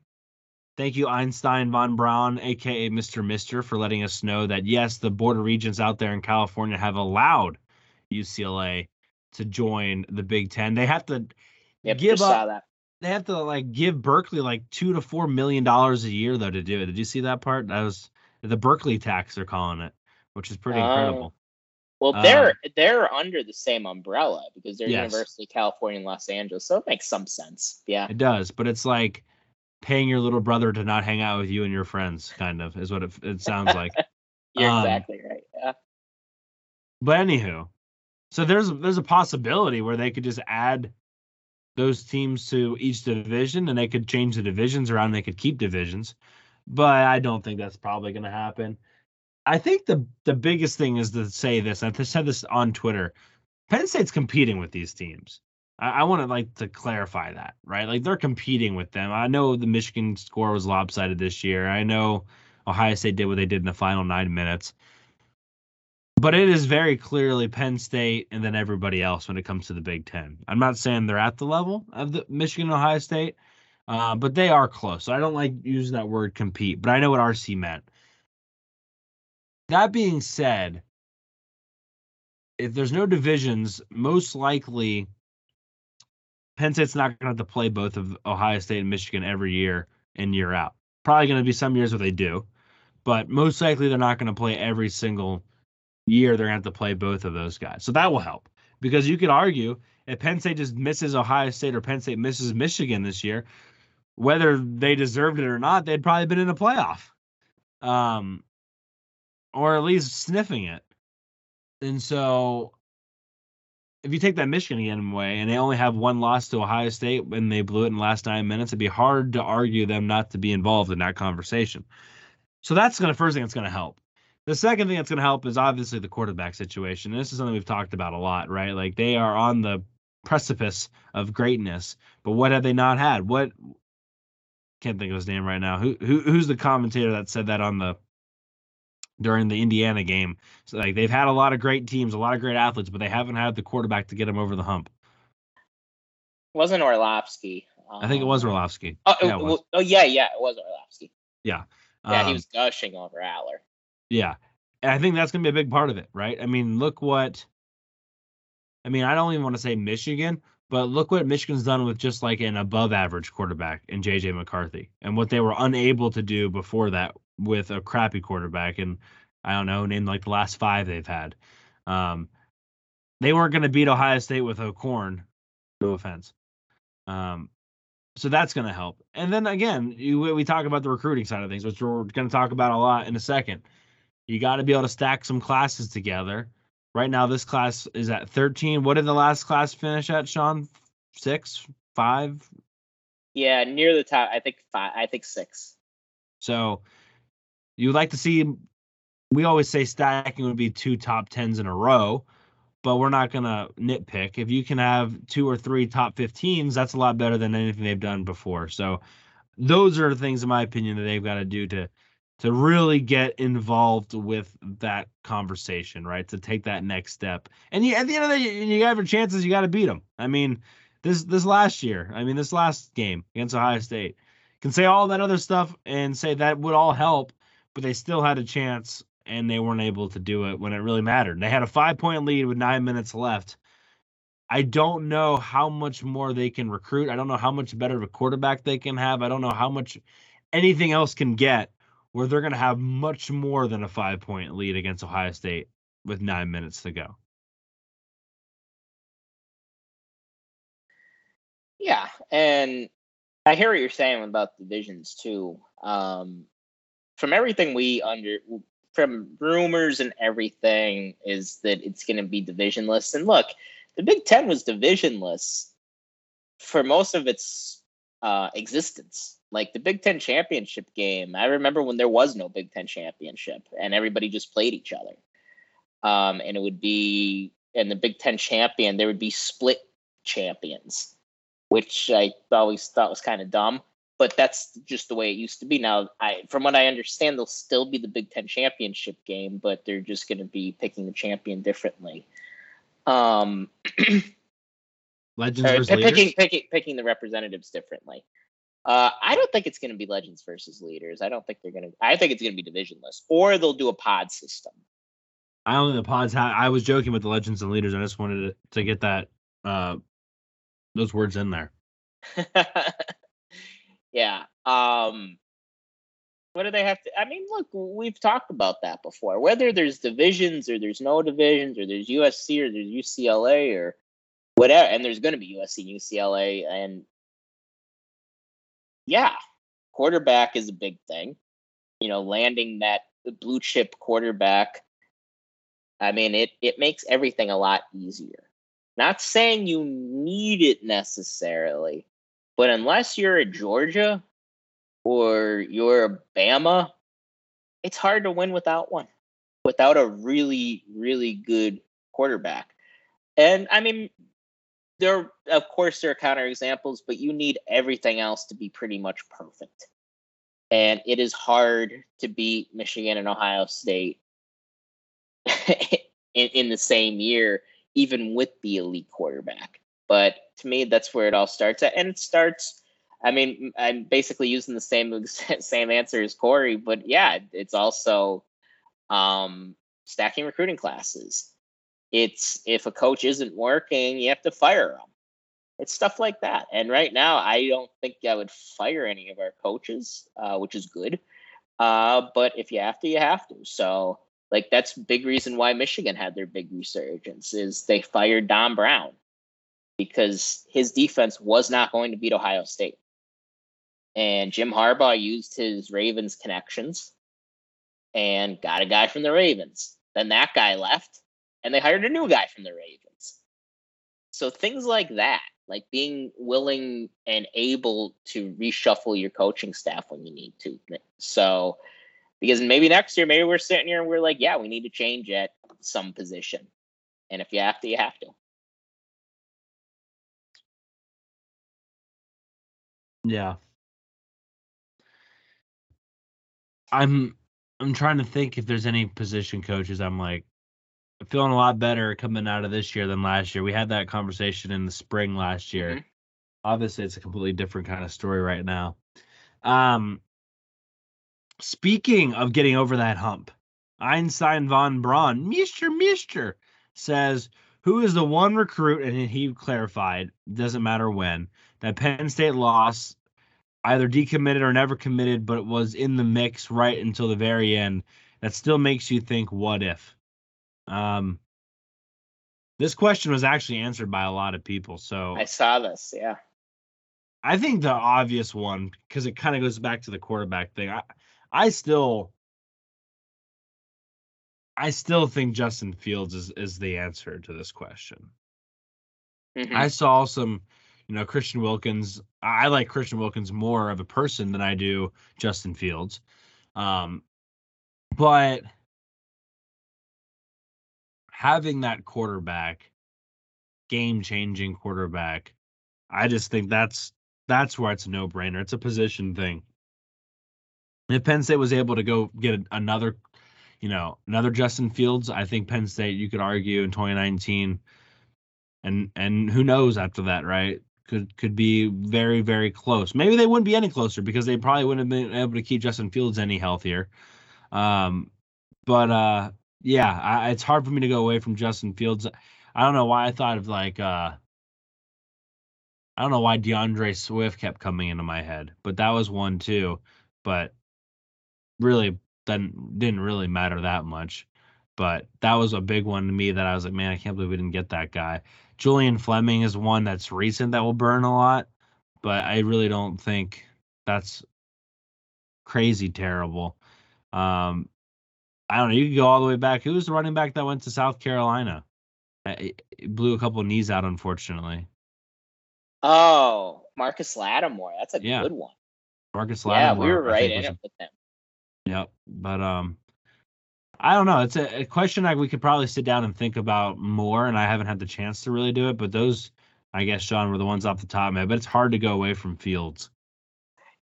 thank you Einstein von Braun, aka Mr. Mister, for letting us know that yes, the border regions out there in California have allowed UCLA to join the Big Ten. They have to Yep. give up they have to like give Berkeley like two to four million dollars a year though to do it. Did you see that part? That was the Berkeley tax they're calling it, which is pretty Oh. incredible. Well, they're they're under the same umbrella because they're Yes. University of California in Los Angeles, so it makes some sense. Yeah. It does, but it's like paying your little brother to not hang out with you and your friends, kind of, is what it, it sounds like. (laughs) You're Um, exactly right. Yeah. But anywho, so there's there's a possibility where they could just add those teams to each division and they could change the divisions around. They could keep divisions, but I don't think that's probably going to happen. I think the the biggest thing is to say this. I said this on Twitter. Penn State's competing with these teams. I, I want to like to clarify that, right? Like they're competing with them. I know the Michigan score was lopsided this year. I know Ohio State did what they did in the final nine minutes. But it is very clearly Penn State and then everybody else when it comes to the Big Ten. I'm not saying they're at the level of the Michigan and Ohio State, uh, but they are close. I don't like using that word compete, but I know what RC meant. That being said, if there's no divisions, most likely Penn State's not going to have to play both of Ohio State and Michigan every year in year out. Probably going to be some years where they do, but most likely they're not going to play every single year. They're going to have to play both of those guys. So that will help because you could argue if Penn State just misses Ohio State or Penn State misses Michigan this year, whether they deserved it or not, they'd probably been in a playoff, um, or at least sniffing it. And so, if you take that Michigan game away and they only have one loss to Ohio State and they blew it in the last nine minutes, it'd be hard to argue them not to be involved in that conversation. So that's gonna first thing that's gonna help. The second thing that's gonna help is obviously the quarterback situation. And this is something we've talked about a lot, right? Like they are on the precipice of greatness, but what have they not had? What can't think of his name right now. Who, who who's the commentator that said that on the during the Indiana game? So like they've had a lot of great teams, a lot of great athletes, but they haven't had the quarterback to get them over the hump. Wasn't Orlovsky. I think it was Um, Orlovsky. Oh, Yeah, it- it was. oh yeah, yeah, it was Orlovsky. Yeah, Um, he was gushing over Allar. Yeah. And I think that's going to be a big part of it, right? I mean, look what I mean, I don't even want to say Michigan, but look what Michigan's done with just like an above average quarterback in JJ McCarthy and what they were unable to do before that with a crappy quarterback and I don't know, name like the last 5 they've had. Um they weren't going to beat Ohio State with O'Korn No offense. Um, so that's going to help. And then again, you, we talk about the recruiting side of things, which we're going to talk about a lot in a second. You got to be able to stack some classes together. Right now, this class is at 13. What did the last class finish at, Sean? Six, five? Yeah, near the top. I think five. I think six. So you like to see. We always say stacking would be two top tens in a row, but we're not gonna nitpick. If you can have two or three top 15s, that's a lot better than anything they've done before. So those are the things, in my opinion, that they've got to do to to really get involved with that conversation, right? To take that next step. And you, at the end of the day, you got your chances. You got to beat them. I mean, this this last year, I mean, this last game against Ohio State, can say all that other stuff and say that would all help, but they still had a chance and they weren't able to do it when it really mattered. They had a five point lead with nine minutes left. I don't know how much more they can recruit. I don't know how much better of a quarterback they can have. I don't know how much anything else can get where they're going to have much more than a five point lead against Ohio State with nine minutes to go. Yeah, and I hear what you're saying about divisions too. Um, from everything we under, from rumors and everything, is that it's going to be divisionless. And look, the Big Ten was divisionless for most of its uh, existence. Like the Big Ten championship game, I remember when there was no Big Ten championship and everybody just played each other. Um, and it would be, and the Big Ten champion, there would be split champions, which I always thought was kind of dumb. But that's just the way it used to be. Now, I, from what I understand, there'll still be the Big Ten championship game, but they're just going to be picking the champion differently. Um, (clears throat) Legends or versus picking, leaders. picking picking the representatives differently. Uh, I don't think it's going to be legends versus leaders. I don't think they're going to. I think it's going to be divisionless, or they'll do a pod system. I only the pods. Ha- I was joking with the legends and leaders. I just wanted to, to get that uh those words in there. (laughs) yeah. Um. What do they have to? I mean, look, we've talked about that before. Whether there's divisions or there's no divisions, or there's USC or there's UCLA or whatever, and there's going to be USC UCLA, and yeah, quarterback is a big thing. You know, landing that blue chip quarterback. I mean, it it makes everything a lot easier. Not saying you need it necessarily, but unless you're a Georgia or you're a Bama, it's hard to win without one, without a really, really good quarterback. And I mean, there, of course, there are counterexamples, but you need everything else to be pretty much perfect. And it is hard to beat Michigan and Ohio State (laughs) in, in the same year, even with the elite quarterback. But to me, that's where it all starts at. And it starts, I mean, I'm basically using the same (laughs) same answer as Corey, but yeah, it's also um, stacking recruiting classes. It's if a coach isn't working, you have to fire them. It's stuff like that. And right now, I don't think I would fire any of our coaches, uh, which is good. Uh, but if you have to, you have to. So, like, that's big reason why Michigan had their big resurgence is they fired Don Brown because his defense was not going to beat Ohio State. And Jim Harbaugh used his Ravens connections and got a guy from the Ravens. Then that guy left and they hired a new guy from the Ravens. So things like that, like being willing and able to reshuffle your coaching staff when you need to. So because maybe next year, maybe we're sitting here and we're like, yeah, we need to change at some position. And if you have to, you have to. Yeah. I'm I'm trying to think if there's any position coaches I'm like feeling a lot better coming out of this year than last year. We had that conversation in the spring last year. Mhm. Obviously it's a completely different kind of story right now. Um speaking of getting over that hump, Einstein von Braun, Mister Mister says who is the one recruit, and he clarified, doesn't matter when, that Penn State lost, either decommitted or never committed, but it was in the mix right until the very end. That still makes you think, what if? Um, This question was actually answered by a lot of people. So I saw this. Yeah. I think the obvious one, because it kind of goes back to the quarterback thing. I, I still, I still think Justin Fields is is the answer to this question. Mhm. I saw some, you know, Christian Wilkins. I like Christian Wilkins more of a person than I do Justin Fields. Um, but having that quarterback, game changing quarterback, I just think that's that's where it's a no brainer. It's a position thing. If Penn State was able to go get another, you know, another Justin Fields, I think Penn State, you could argue in 2019, and and who knows after that, right? Could could be very very close. Maybe they wouldn't be any closer because they probably wouldn't have been able to keep Justin Fields any healthier. Um, but uh, yeah, I, it's hard for me to go away from Justin Fields. I don't know why I thought of like uh, I don't know why DeAndre Swift kept coming into my head, but that was one too. But really, didn't didn't really matter that much. But that was a big one to me that I was like, man, I can't believe we didn't get that guy. Julian Fleming is one that's recent that will burn a lot, but I really don't think that's crazy terrible. Um, I don't know. You could go all the way back. Who was the running back that went to South Carolina? He blew a couple of knees out, unfortunately. Oh, Marcus Lattimore. That's a Yeah. good one. Marcus Lattimore. Yeah, we were right in it with him. Yep. But um I don't know. It's a, a question like we could probably sit down and think about more, and I haven't had the chance to really do it. But those, I guess, Sean, were the ones off the top of my head. But it's hard to go away from Fields.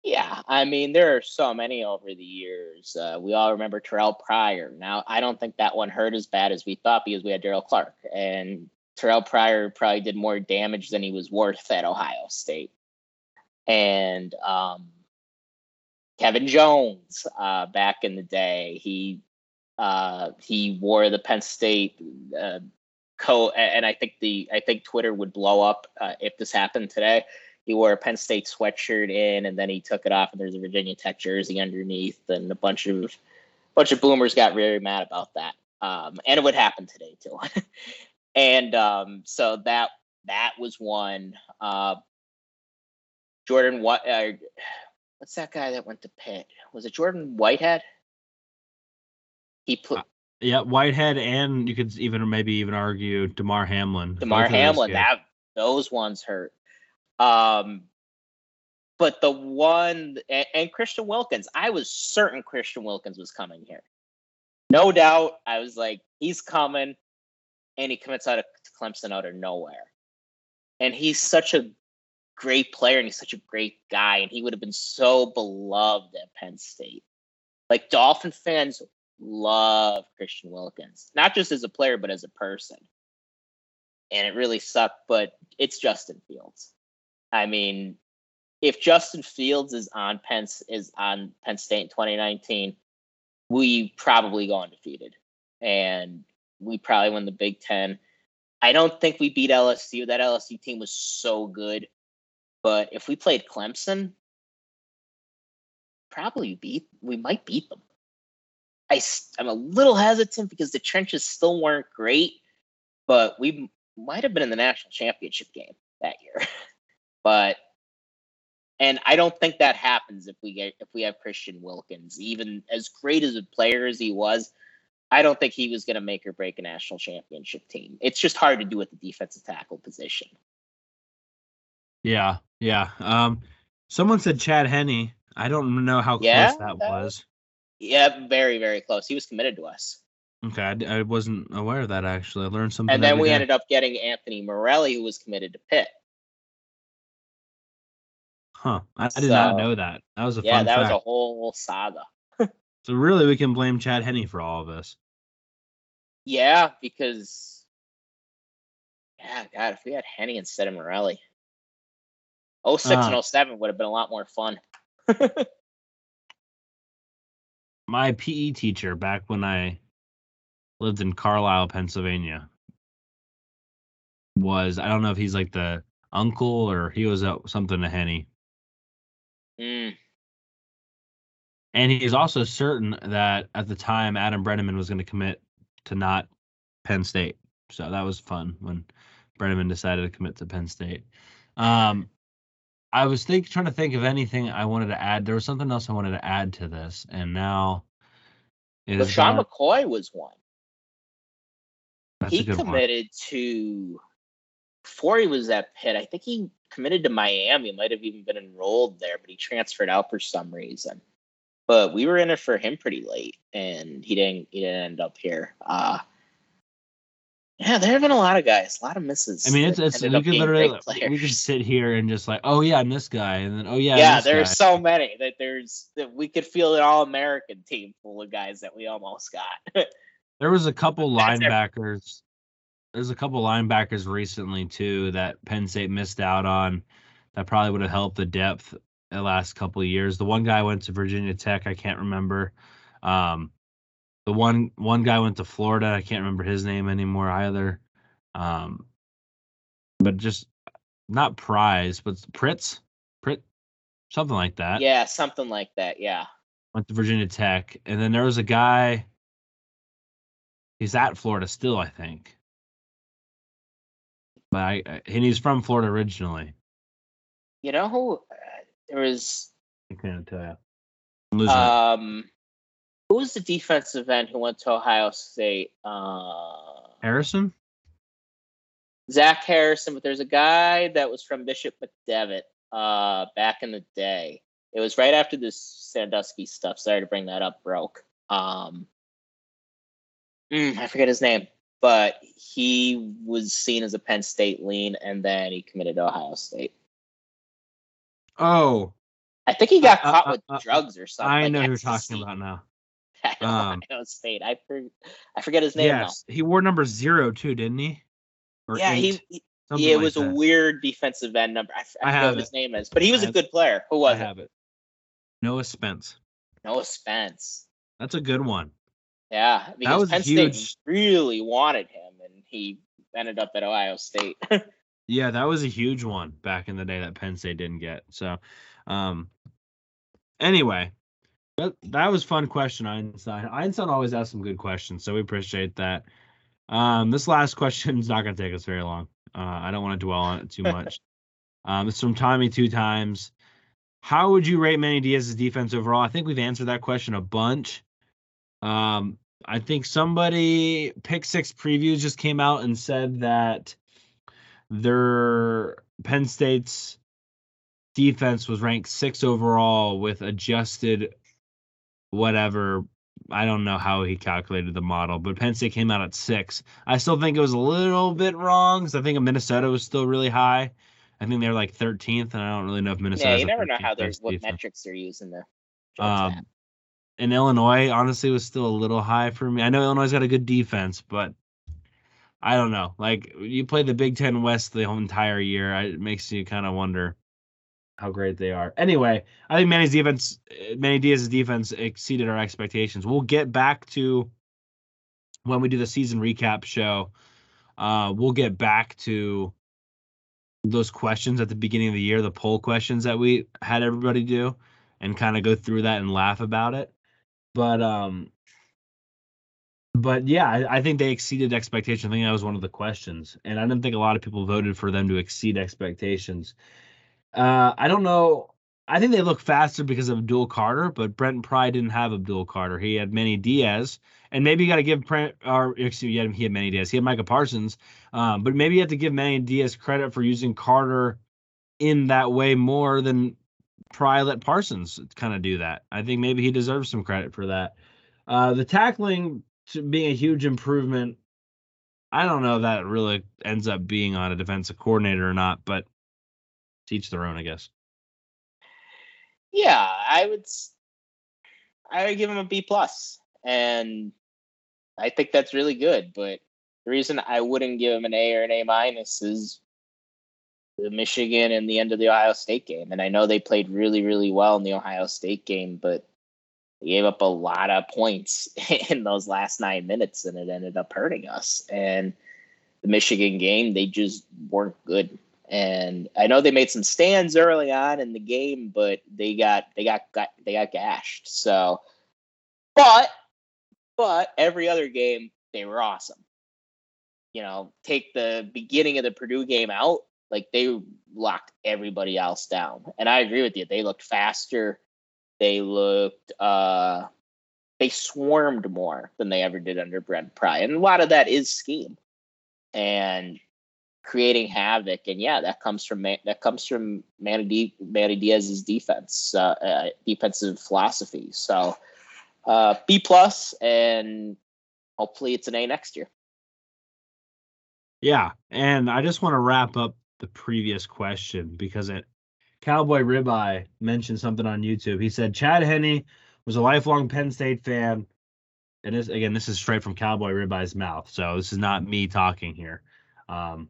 Yeah, I mean, there are so many over the years. Uh, we all remember Terrelle Pryor. Now, I don't think that one hurt as bad as we thought because we had Daryl Clark. And Terrelle Pryor probably did more damage than he was worth at Ohio State. And um, Kevin Jones, uh, back in the day, he uh, he wore the Penn State uh, coat, and I think the I think Twitter would blow up uh, if this happened today he wore a Penn State sweatshirt in, and then he took it off, and there's a Virginia Tech jersey underneath, and a bunch of bunch of boomers got very mad about that. Um, and it would happen today too. (laughs) and um, so that that was one. Uh, Jordan, what? Uh, what's that guy that went to Pitt? Was it Jordan Whitehead? He put Yeah, Whitehead, and you could even maybe even argue Damar Hamlin. Damar Hamlin. That those ones hurt. Um, but the one and, and Christian Wilkins, I was certain Christian Wilkins was coming here. No doubt. I was like, he's coming, and he commits out of Clemson out of nowhere. And he's such a great player, and he's such a great guy, and he would have been so beloved at Penn State. Like Dolphin fans love Christian Wilkins, not just as a player, but as a person and it really sucked, but it's Justin Fields. I mean, if Justin Fields is on Penn is on Penn State in 2019, we probably go undefeated, and we probably win the Big Ten. I don't think we beat LSU. That LSU team was so good, but if we played Clemson, probably beat. We might beat them. I I'm a little hesitant because the trenches still weren't great, but we might have been in the national championship game. But and I don't think that happens if we get if we have Christian Wilkins. Even as great as a player as he was, I don't think he was going to make or break a national championship team. It's just hard to do at the defensive tackle position. Yeah, yeah. Um, someone said Chad Henne. I don't know how Yeah, close that that- was. Yeah, very very close. He was committed to us. Okay, I wasn't aware of that actually. I learned something. And then we day. ended up getting Anthony Morelli, who was committed to Pitt. Huh? I, did not know that. That was a Yeah, that fact. was a whole saga. (laughs) So really, we can blame Chad Henne for all of this. Yeah, because yeah, God, if we had Henne instead of Morelli, 06 Uh. and 07 would have been a lot more fun. (laughs) My PE teacher back when I lived in Carlisle, Pennsylvania, was I don't know if he's like the uncle or he was uh, something to Henne. Mm, And he's also certain that at the time Adam Breneman was going to commit to not Penn State. So that was fun when Brenneman decided to commit to Penn State. Um, I was think trying to think of anything I wanted to add. There was something else I wanted to add to this, and now is gone. McCoy was one. He good one. committed to before he was at Pitt. I think he committed to Miami. He might have even been enrolled there, but he transferred out for some reason. But we were in it for him pretty late, and he didn't. He didn't end up here. Uh yeah, there have been a lot of guys, a lot of misses. I mean, it's it's we could literally we could sit here and just like, oh yeah, and this guy, and then oh yeah, Yeah, there's so many that there's that we could feel an all American team full of guys that we almost got. (laughs) There was a couple That's linebackers. There's a couple linebackers recently too that Penn State missed out on. That probably would have helped the depth the last couple of years. The one guy went to Virginia Tech. I can't remember. Um, the one one guy went to Florida. I can't remember his name anymore either. Um, but just not prize, but Pritz, Prit, something like that. yeah, something like that. Yeah. went to Virginia Tech, and then there was a guy. He's at Florida still, I think. But I, I and he's from Florida originally. You know who? Uh, there was I can't tell you. I'm losing it. um, who was the defensive end who went to Ohio State? Uh, Harrison. Zach Harrison, but there's a guy that was from Bishop McDevitt uh, back in the day. It was right after this Sandusky stuff. Sorry to bring that up, broke. Um, mm, I forget his name, but he was seen as a Penn State lean, and then he committed to Ohio State. Oh, I think he got Uh, caught uh, with uh, drugs or something. I know who you're talking about now. (laughs) I Um, Ohio State. I for, I forget his name Yes, he wore number zero too, didn't he? Or Yeah, eight, he, yeah, it like was a weird defensive end number. I forget have what his name is, but he was I a good player. Who I was it? have it. Noah Spence. Noah Spence. That's a good one. Yeah, because was Penn huge. State really wanted him, and he ended up at Ohio State. (laughs) Yeah, that was a huge one back in the day that Penn State didn't get. So, um, anyway, that that was fun question, Einstein. Einstein always asks some good questions, so we appreciate that. Um, this last question is not going to take us very long. Uh, I don't want to dwell on it too (laughs) much. um, it's from Tommy two times. How would you rate Manny Diaz's defense overall? I think we've answered that question a bunch. Um, I think somebody pick six previews just came out and said that their Penn State's defense was ranked six overall with adjusted whatever. I don't know how he calculated the model, but Penn State came out at six. I still think it was a little bit wrong because I think Minnesota was still really high. I think they're like 13th, and I don't really know if Minnesota. yeah, you never know how they're what defense. metrics they're using that. Um, and Illinois honestly was still a little high for me. I know Illinois got a good defense, but I don't know. Like you play the Big Ten West the whole entire year, it makes you kind of wonder how great they are. Anyway, I think Manny's defense, uh, Manny Diaz's defense exceeded our expectations. We'll get back to when we do the season recap show. Uh, we'll get back to those questions at the beginning of the year, the poll questions that we had everybody do, and kind of go through that and laugh about it. But um, but yeah, I, I think they exceeded expectations. I think that was one of the questions, and I didn't think a lot of people voted for them to exceed expectations. Uh, I don't know. I think they look faster because of Abdul Carter, but Brenton Pry didn't have Abdul Carter. He had Manny Diaz, and maybe you got to give Brent, or excuse me, he had, he had Manny Diaz. He had Micah Parsons, um, but maybe you have to give Manny Diaz credit for using Carter in that way more than Pry let Parsons kind of do that. I think maybe he deserves some credit for that. Uh, the tackling to being a huge improvement. I don't know if that really ends up being on a defensive coordinator or not, but teach their own, I guess. Yeah, I would. I would give him a B plus, and I think that's really good. But the reason I wouldn't give him an A or an A minus is the Michigan and the end of the Ohio State game. And I know they played really, really well in the Ohio State game, but they gave up a lot of points (laughs) in those last nine minutes, and it ended up hurting us. And the Michigan game, they just weren't good. And I know they made some stands early on in the game, but they got they got, got they got gashed. So, but but every other game they were awesome. you know, take the beginning of the Purdue game out, like they locked everybody else down. And I agree with you. They looked faster. They looked uh they swarmed more than they ever did under Brent Pry. And a lot of that is scheme and creating havoc. And yeah, that comes from that comes from Manny, D- Manny Diaz's defense, uh, uh, defensive philosophy. So uh, B plus, and hopefully it's an A next year. Yeah, and I just want to wrap up the previous question because it Cowboy Ribeye mentioned something on YouTube. He said Chad Henne was a lifelong Penn State fan. And this again, this is straight from Cowboy Ribeye's mouth. So this is not me talking here. Um,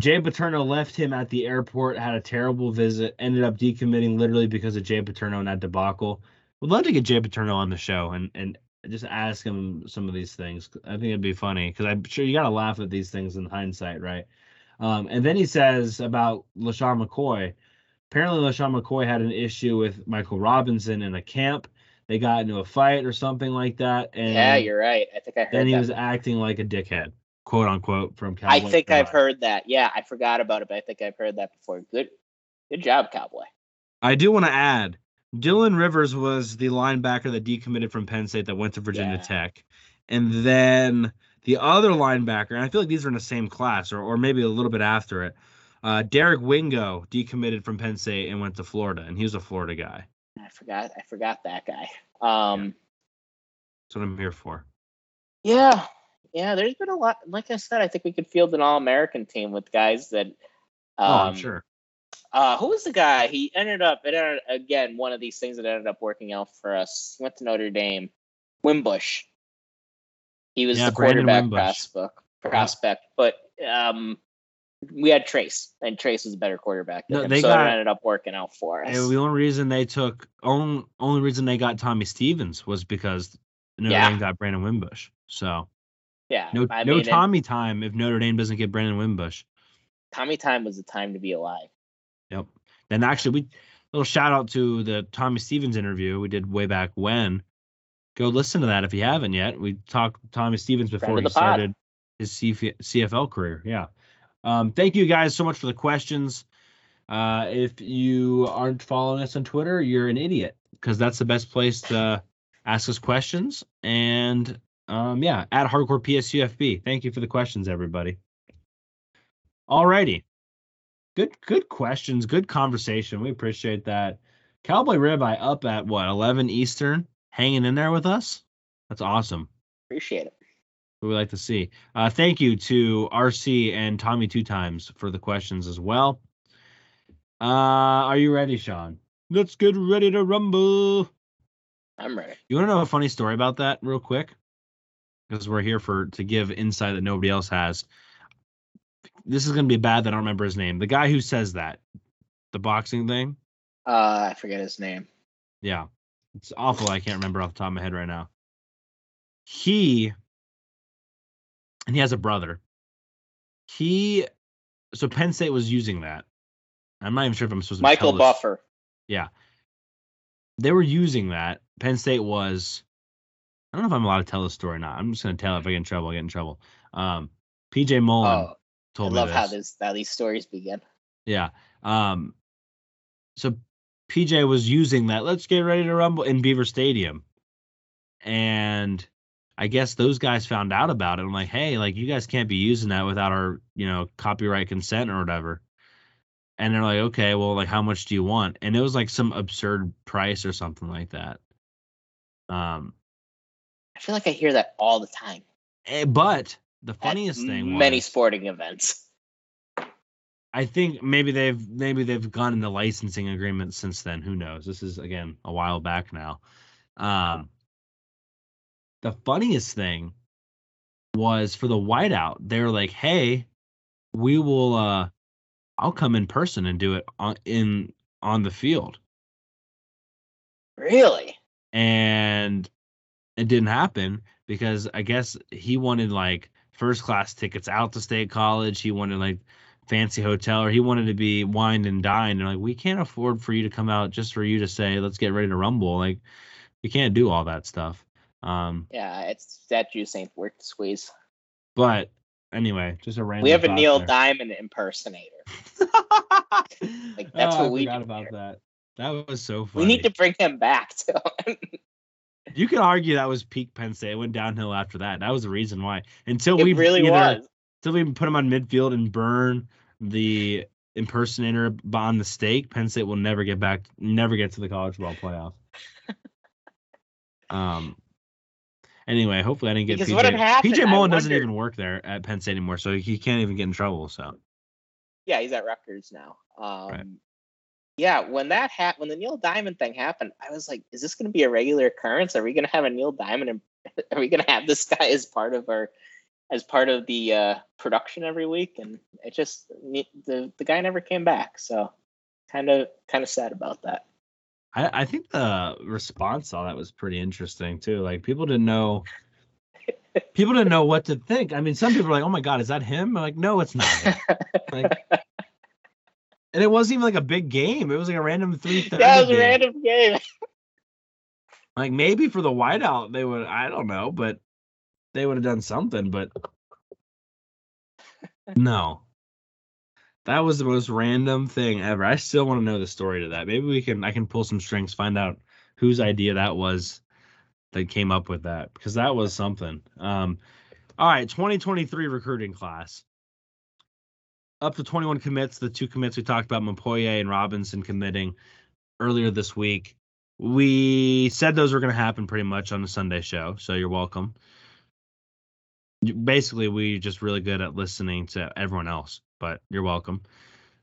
Jay Paterno left him at the airport, had a terrible visit, ended up decommitting literally because of Jay Paterno and that debacle. Would love to get Jay Paterno on the show and and just ask him some of these things. I think it'd be funny because I'm sure you got to laugh at these things in hindsight, right? Um, and then he says about LeSean McCoy. Apparently, LeSean McCoy had an issue with Michael Robinson in a camp. They got into a fight or something like that. And yeah, you're right. I think I heard then he that. was acting like a dickhead, quote unquote, from Cowboy. I think I've heard that. Yeah, I forgot about it, but I think I've heard that before. Good, good job, Cowboy. I do want to add Dylan Rivers was the linebacker that decommitted from Penn State that went to Virginia Yeah. Tech. And then the other linebacker, and I feel like these are in the same class or, or maybe a little bit after it. Uh, Derek Wingo decommitted from Penn State and went to Florida, and he was a Florida guy. I forgot. I forgot that guy. Um, That's what I'm here for. yeah. yeah, There's been a lot. Like I said, I think we could field an All-American team with guys that. Um, oh, I'm sure. Uh, who was the guy? He ended up. It ended, again one of these things that ended up working out for us. He went to Notre Dame. Wimbush. He was Yeah, the quarterback prospect. Prospect, but um, we had Trace, and Trace was a better quarterback. No, him, they so got- it ended up working out for us. The only reason they took only only reason they got Tommy Stevens was because Notre Yeah. Dame got Brandon Wimbush. So yeah, no I no mean, Tommy time if Notre Dame doesn't get Brandon Wimbush. Tommy time was the time to be alive. Yep. And actually, we little shout out to the Tommy Stevens interview we did way back when. Go listen to that if you haven't yet. We talked Tommy Stevens before he pod. started his CF- CFL career. Yeah. Um, thank you guys so much for the questions. Uh, if you aren't following us on Twitter, you're an idiot because that's the best place to ask us questions. And um, yeah, at Hardcore PSUFB. Thank you for the questions, everybody. Alrighty. Good, good questions. Good conversation. We appreciate that. Cowboy Ribeye up at what 11 Eastern, hanging in there with us. That's awesome. Appreciate it. We would like to see. Uh, thank you to RC and Tommy two times for the questions as well. Uh, are you ready, Sean? Let's get ready to rumble. I'm ready. You want to know a funny story about that, real quick? Because we're here for to give insight that nobody else has. This is gonna be bad that I don't remember his name. The guy who says that, the boxing thing. Uh, I forget his name. Yeah, it's awful. I can't remember off the top of my head right now. He and he has a brother. He so Penn State was using that. I'm not even sure if I'm supposed to Michael tell this- Michael Buffer. Yeah. They were using that. Penn State was. I don't know if I'm allowed to tell this story or not. I'm just gonna tell. it. If I get in trouble, I get in trouble. Um, PJ Mullen Oh, I told me I love this. how this how these stories begin. Yeah. Um so PJ was using that let's get ready to rumble in Beaver Stadium. And I guess those guys found out about it. I'm like, hey, like you guys can't be using that without our, you know, copyright consent or whatever. And they're like, okay, well, like how much do you want? And it was like some absurd price or something like that. Um I feel like I hear that all the time. eh, but the at funniest thing was many sporting events. I think maybe they've maybe they've gone in the licensing agreement since then. Who knows? This is again a while back now. Um, the funniest thing was for the whiteout. They were like, "Hey, we will. uh I'll come in person and do it on in on the field." Really? and it didn't happen because I guess he wanted like first class tickets out to state college. He wanted like fancy hotel or he wanted to be wined and dined. And like, we can't afford for you to come out just for you to say, let's get ready to rumble. Like, we can't do all that stuff. Um, Yeah, it's that juice ain't worth the squeeze. but anyway, just a random. We have a Neil there. Diamond impersonator. (laughs) like that's oh, what I we forgot about hear. that. That was so funny. We need to bring him back too. (laughs) You could argue that was peak Penn State. It went downhill after that. That was the reason why. Until it we really either, was. Until we put him on midfield and burn the impersonator on the stake, Penn State will never get back, never get to the college football playoff. um. Anyway, hopefully I didn't get Because PJ. happened, PJ Mullen doesn't even work there at Penn State anymore, so he can't even get in trouble. So Yeah, he's at Rutgers now. Um, Yeah, when that ha- when the Neil Diamond thing happened, I was like, "Is this going to be a regular occurrence? Are we going to have a Neil Diamond? And (laughs) are we going to have this guy as part of our as part of the uh, production every week?" And it just the the guy never came back. So kind of kind of sad about that. I, I think the response all that was pretty interesting too. Like people didn't know (laughs) people didn't know what to think. I mean, some people were like, "Oh my god, is that him?" I'm like, no, it's not. him." like, (laughs) and it wasn't even like a big game. It was like a random three. (laughs) Yeah, it was a random game. Like maybe for the whiteout they would. I don't know, but they would have done something. But (laughs) no, that was the most random thing ever. I still want to know the story to that. Maybe we can. I can pull some strings, find out whose idea that was that came up with that because that was something. Um, all right, 2023 recruiting class. Up to 21 commits. The two commits we talked about, Mupoyi and Robinson committing earlier this week. We said those were going to happen pretty much on the Sunday show, so you're welcome. Basically, we're just really good at listening to everyone else, but you're welcome.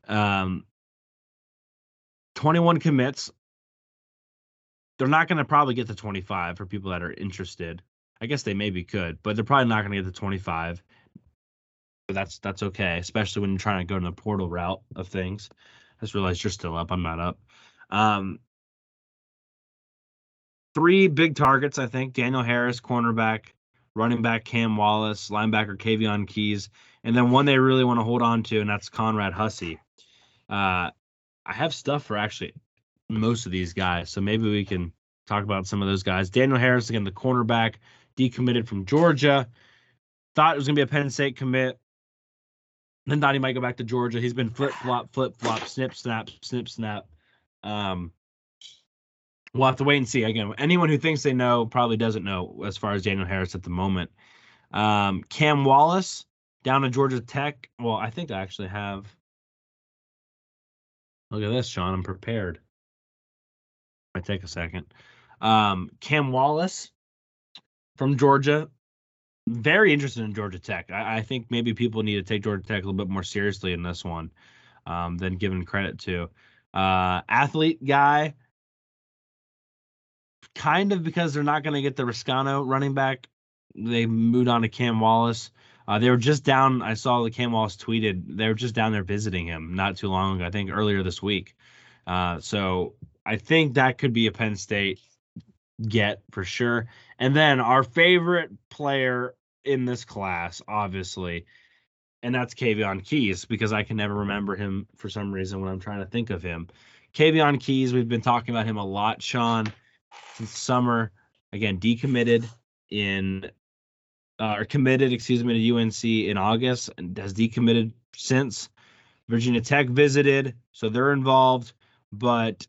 Um, 21 commits. They're not going to probably get to 25 for people that are interested. I guess they maybe could, but they're probably not going to get to 25. But that's that's okay, especially when you're trying to go to the portal route of things. I just realized you're still up. I'm not up. Um, three big targets, I think. Daniel Harris, cornerback, running back Cam Wallace, linebacker Kavion Keys, and then one they really want to hold on to, and that's Conrad Hussey. Uh, I have stuff for actually most of these guys, so maybe we can talk about some of those guys. Daniel Harris, again, the cornerback, decommitted from Georgia. Thought it was gonna be a Penn State commit. Then thought he might go back to Georgia. He's been flip flop, flip flop, snip snap, snip snap. Um, we'll have to wait and see. Again, anyone who thinks they know probably doesn't know as far as Daniel Harris at the moment. Um, Cam Wallace down to Georgia Tech. Well, I think I actually have. Look at this, Sean. I'm prepared. I take a second. Um, Cam Wallace from Georgia. Very interested in Georgia Tech. I, I think maybe people need to take Georgia Tech a little bit more seriously in this one um, than given credit to. Uh, athlete guy, kind of because they're not going to get the Riscano running back. They moved on to Cam Wallace. Uh, they were just down. I saw the Cam Wallace tweeted. They were just down there visiting him not too long ago. I think earlier this week. Uh, so I think that could be a Penn State get for sure. And then our favorite player in this class, obviously, and that's Kavion Keys because I can never remember him for some reason when I'm trying to think of him. Kavion Keys, we've been talking about him a lot, Sean, since summer. Again, decommitted in uh, or committed, excuse me, to UNC in August and has decommitted since. Virginia Tech visited, so they're involved, but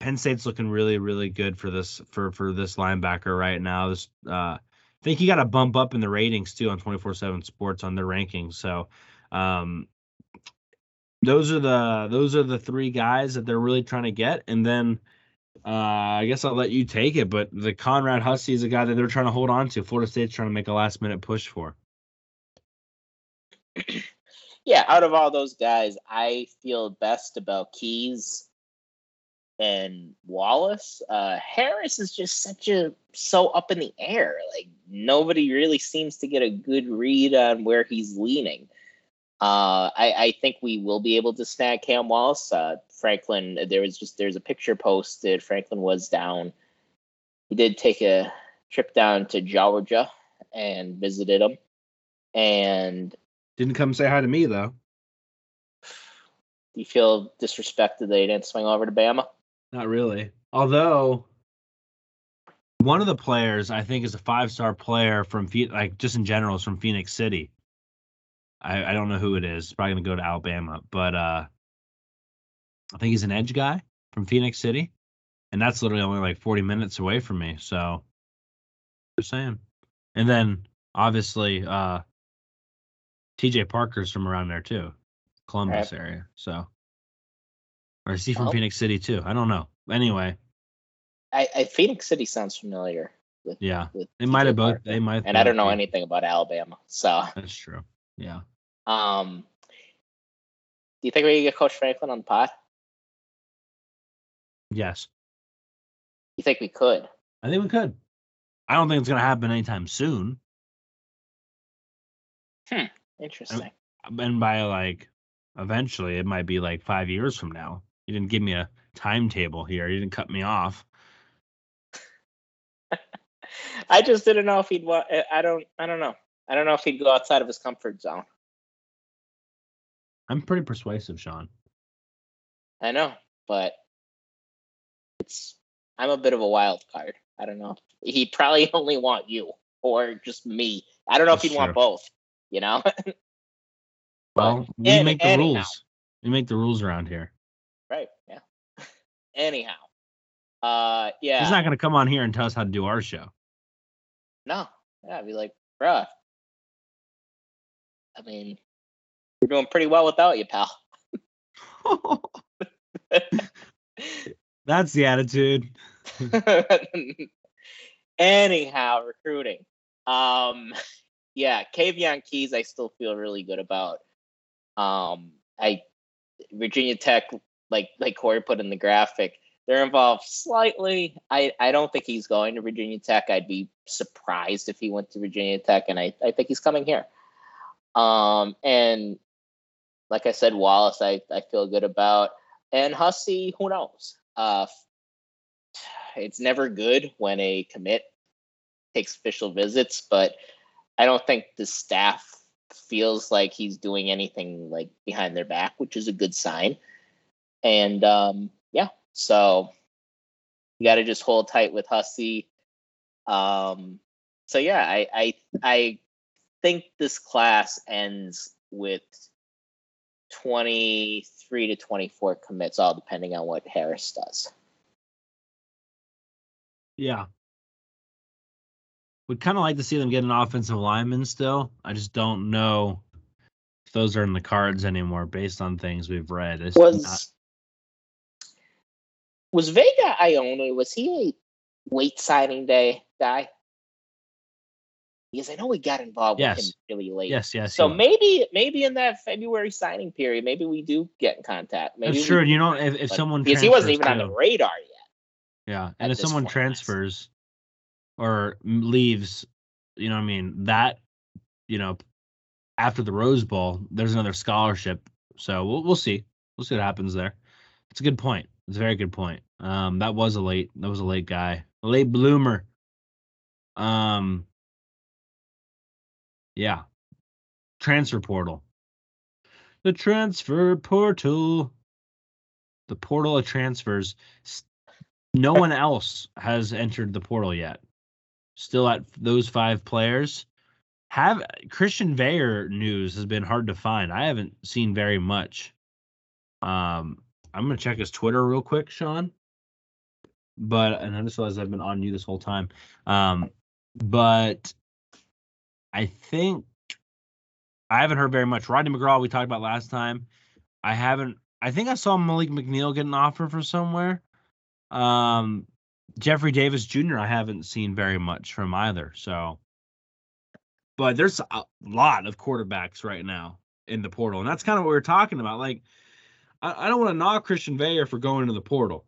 Penn State's looking really, really good for this for for this linebacker right now. This uh, I think he got a bump up in the ratings too on 24/7 Sports on their rankings. So um, those are the those are the three guys that they're really trying to get, and then uh, I guess I'll let you take it. But the Conrad Hussey is a guy that they're trying to hold on to. Florida State's trying to make a last minute push for. (clears throat) Yeah, out of all those guys, I feel best about Keys and Wallace. Uh, Harris is just such a so up in the air. Like nobody really seems to get a good read on where he's leaning. Uh, I, I think we will be able to snag Cam Wallace. Uh, Franklin, there was just there's a picture posted. Franklin was down. He did take a trip down to Georgia and visited him. And Didn't come say hi to me though. do you feel disrespected that he didn't swing over to Bama? Not really. Although one of the players I think is a five star player from like just in general is from Phenix City. I, I don't know who it is. It's probably gonna go to Alabama, but uh, I think he's an edge guy from Phenix City, and that's literally only like 40 minutes away from me. So, just saying. And then obviously, uh, T.J. Parker's from around there too, Columbus area. So, or is he from Well- Phenix City too? I don't know. Anyway, I, I Phenix City sounds familiar. With, yeah, with they might have both. They might. and I don't know anything about Alabama. So, That's true. Yeah. Um, do you think we can get Coach Franklin on the pod? Yes, You think we could? I think we could. I don't think it's gonna happen anytime soon. Hmm. Interesting. and by like eventually it might be like five years from now you didn't give me a timetable here you didn't cut me off (laughs) I just didn't know if he'd. wa- I don't. I don't know. I don't know if he'd go outside of his comfort zone. I'm pretty persuasive sean I know, but it's. I'm a bit of a wild card. I don't know. He probably (laughs) only want you or just me. I don't know if he'd want both. You know. (laughs) well we any- make the anyhow. rules we make the rules around here right. Yeah. (laughs) Anyhow. Uh. Yeah. he's not to come on here and tell us how to do our show No. Yeah, I'd be like, bruh. I mean, doing pretty well without you, pal. (laughs) that's the attitude Anyhow, recruiting. Um, (laughs) yeah, Kavion Keys, I still feel really good about. Um, I Virginia Tech, like like Corey put in the graphic, they're involved slightly. I I don't think he's going to Virginia Tech. I'd be surprised if he went to Virginia Tech, and I I think he's coming here. Um, and like I said, Wallace, I I feel good about, and Hussey, who knows? Uh, it's never good when a commit takes official visits, but I don't think the staff feels like he's doing anything like behind their back, which is a good sign. And um, yeah, so you got to just hold tight with Hussey. Um, so yeah, I, I I think this class ends with 23 to 24 commits, all depending on what Harris does. yeah would kind of like to see them get an offensive lineman still i just don't know if those are in the cards anymore based on things we've read it's was not- was Vega Ioane was he a late signing day guy? Because I know we got involved with him really late. yes yes So maybe maybe in that February signing period, maybe we do get in contact. Maybe That's true. You know, if, if someone because he wasn't even transfers on the radar yet. Yeah, and if someone point, transfers or leaves, you know, what I mean that, you know, after the Rose Bowl, there's another scholarship. So we'll we'll see. We'll see what happens there. It's a good point. It's a very good point. Um, that was a late. That was a late guy, a late bloomer. Um, yeah. Transfer portal. The transfer portal. The portal of transfers. No one else has entered the portal yet. Still at those five players. Have Christian Veilleux news has been hard to find. I haven't seen very much. Um, I'm gonna check his Twitter real quick, Sean. But and I just realized I've been on you this whole time. Um, but I think I haven't heard very much. Rodney McGraw we talked about last time. I haven't. I think I saw Malik McNeil get an offer for somewhere. Um, Jeffrey Davis Jr. I haven't seen very much from either. So, but there's a lot of quarterbacks right now in the portal, and that's kind of what we are talking about. Like, I, I don't want to knock Christian Veilleux for going to the portal,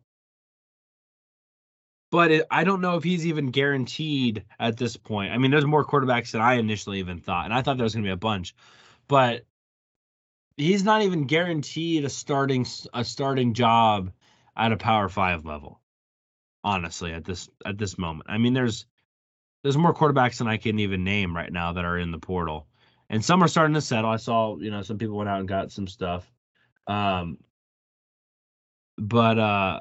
but it, I don't know if he's even guaranteed at this point. I mean, there's more quarterbacks than I initially even thought, and I thought there was going to be a bunch, but he's not even guaranteed a starting a starting job at a Power Five level. Honestly, at this at this moment, I mean, there's there's more quarterbacks than I can even name right now that are in the portal, and some are starting to settle. I saw you know some people went out and got some stuff, um, but uh,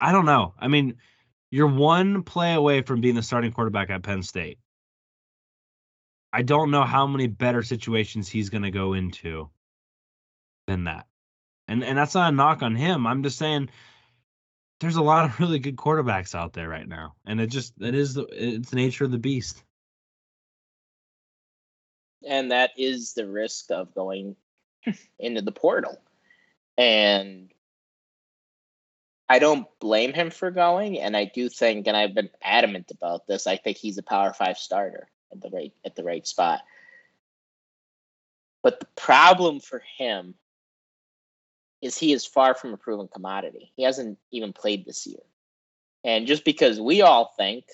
I don't know. I mean, you're one play away from being the starting quarterback at Penn State. I don't know how many better situations he's going to go into than that. And and that's not a knock on him. I'm just saying there's a lot of really good quarterbacks out there right now. And it just it is the it's the nature of the beast. and that is the risk of going (laughs) into the portal. And I don't blame him for going, and I do think, and I've been adamant about this. I think he's a Power Five starter at the right at the right spot. But the problem for him is he is far from a proven commodity. He hasn't even played this year, and just because we all think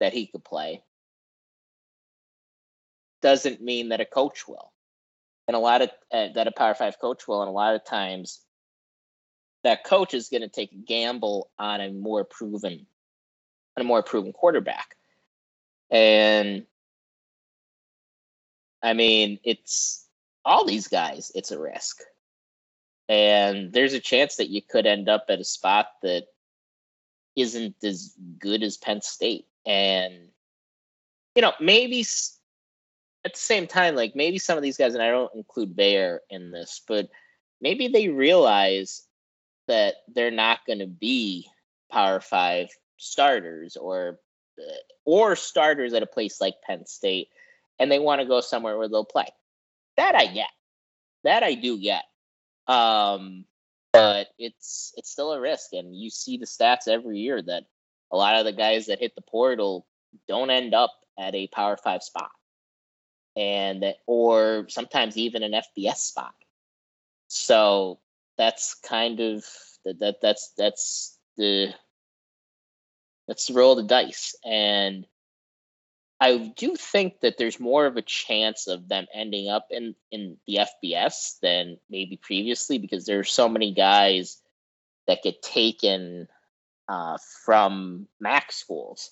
that he could play doesn't mean that a coach will. And a lot of uh, that a Power Five coach will, and a lot of times that coach is going to take a gamble on a more proven, on a more proven quarterback. And I mean, it's all these guys. It's a risk, and there's a chance that you could end up at a spot that isn't as good as Penn State, and you know maybe at the same time, like maybe some of these guys, and I don't include Veilleux in this, but maybe they realize that they're not going to be Power Five starters or uh, or starters at a place like Penn State, and they want to go somewhere where they'll play. That I get. That I do get. Um, but it's it's still a risk, and you see the stats every year that a lot of the guys that hit the portal don't end up at a Power Five spot and that or sometimes even an FBS spot. So that's kind of that, that that's that's the that's the roll of the dice. And I do think that there's more of a chance of them ending up in in the FBS than maybe previously because there's so many guys that get taken uh, from MAC schools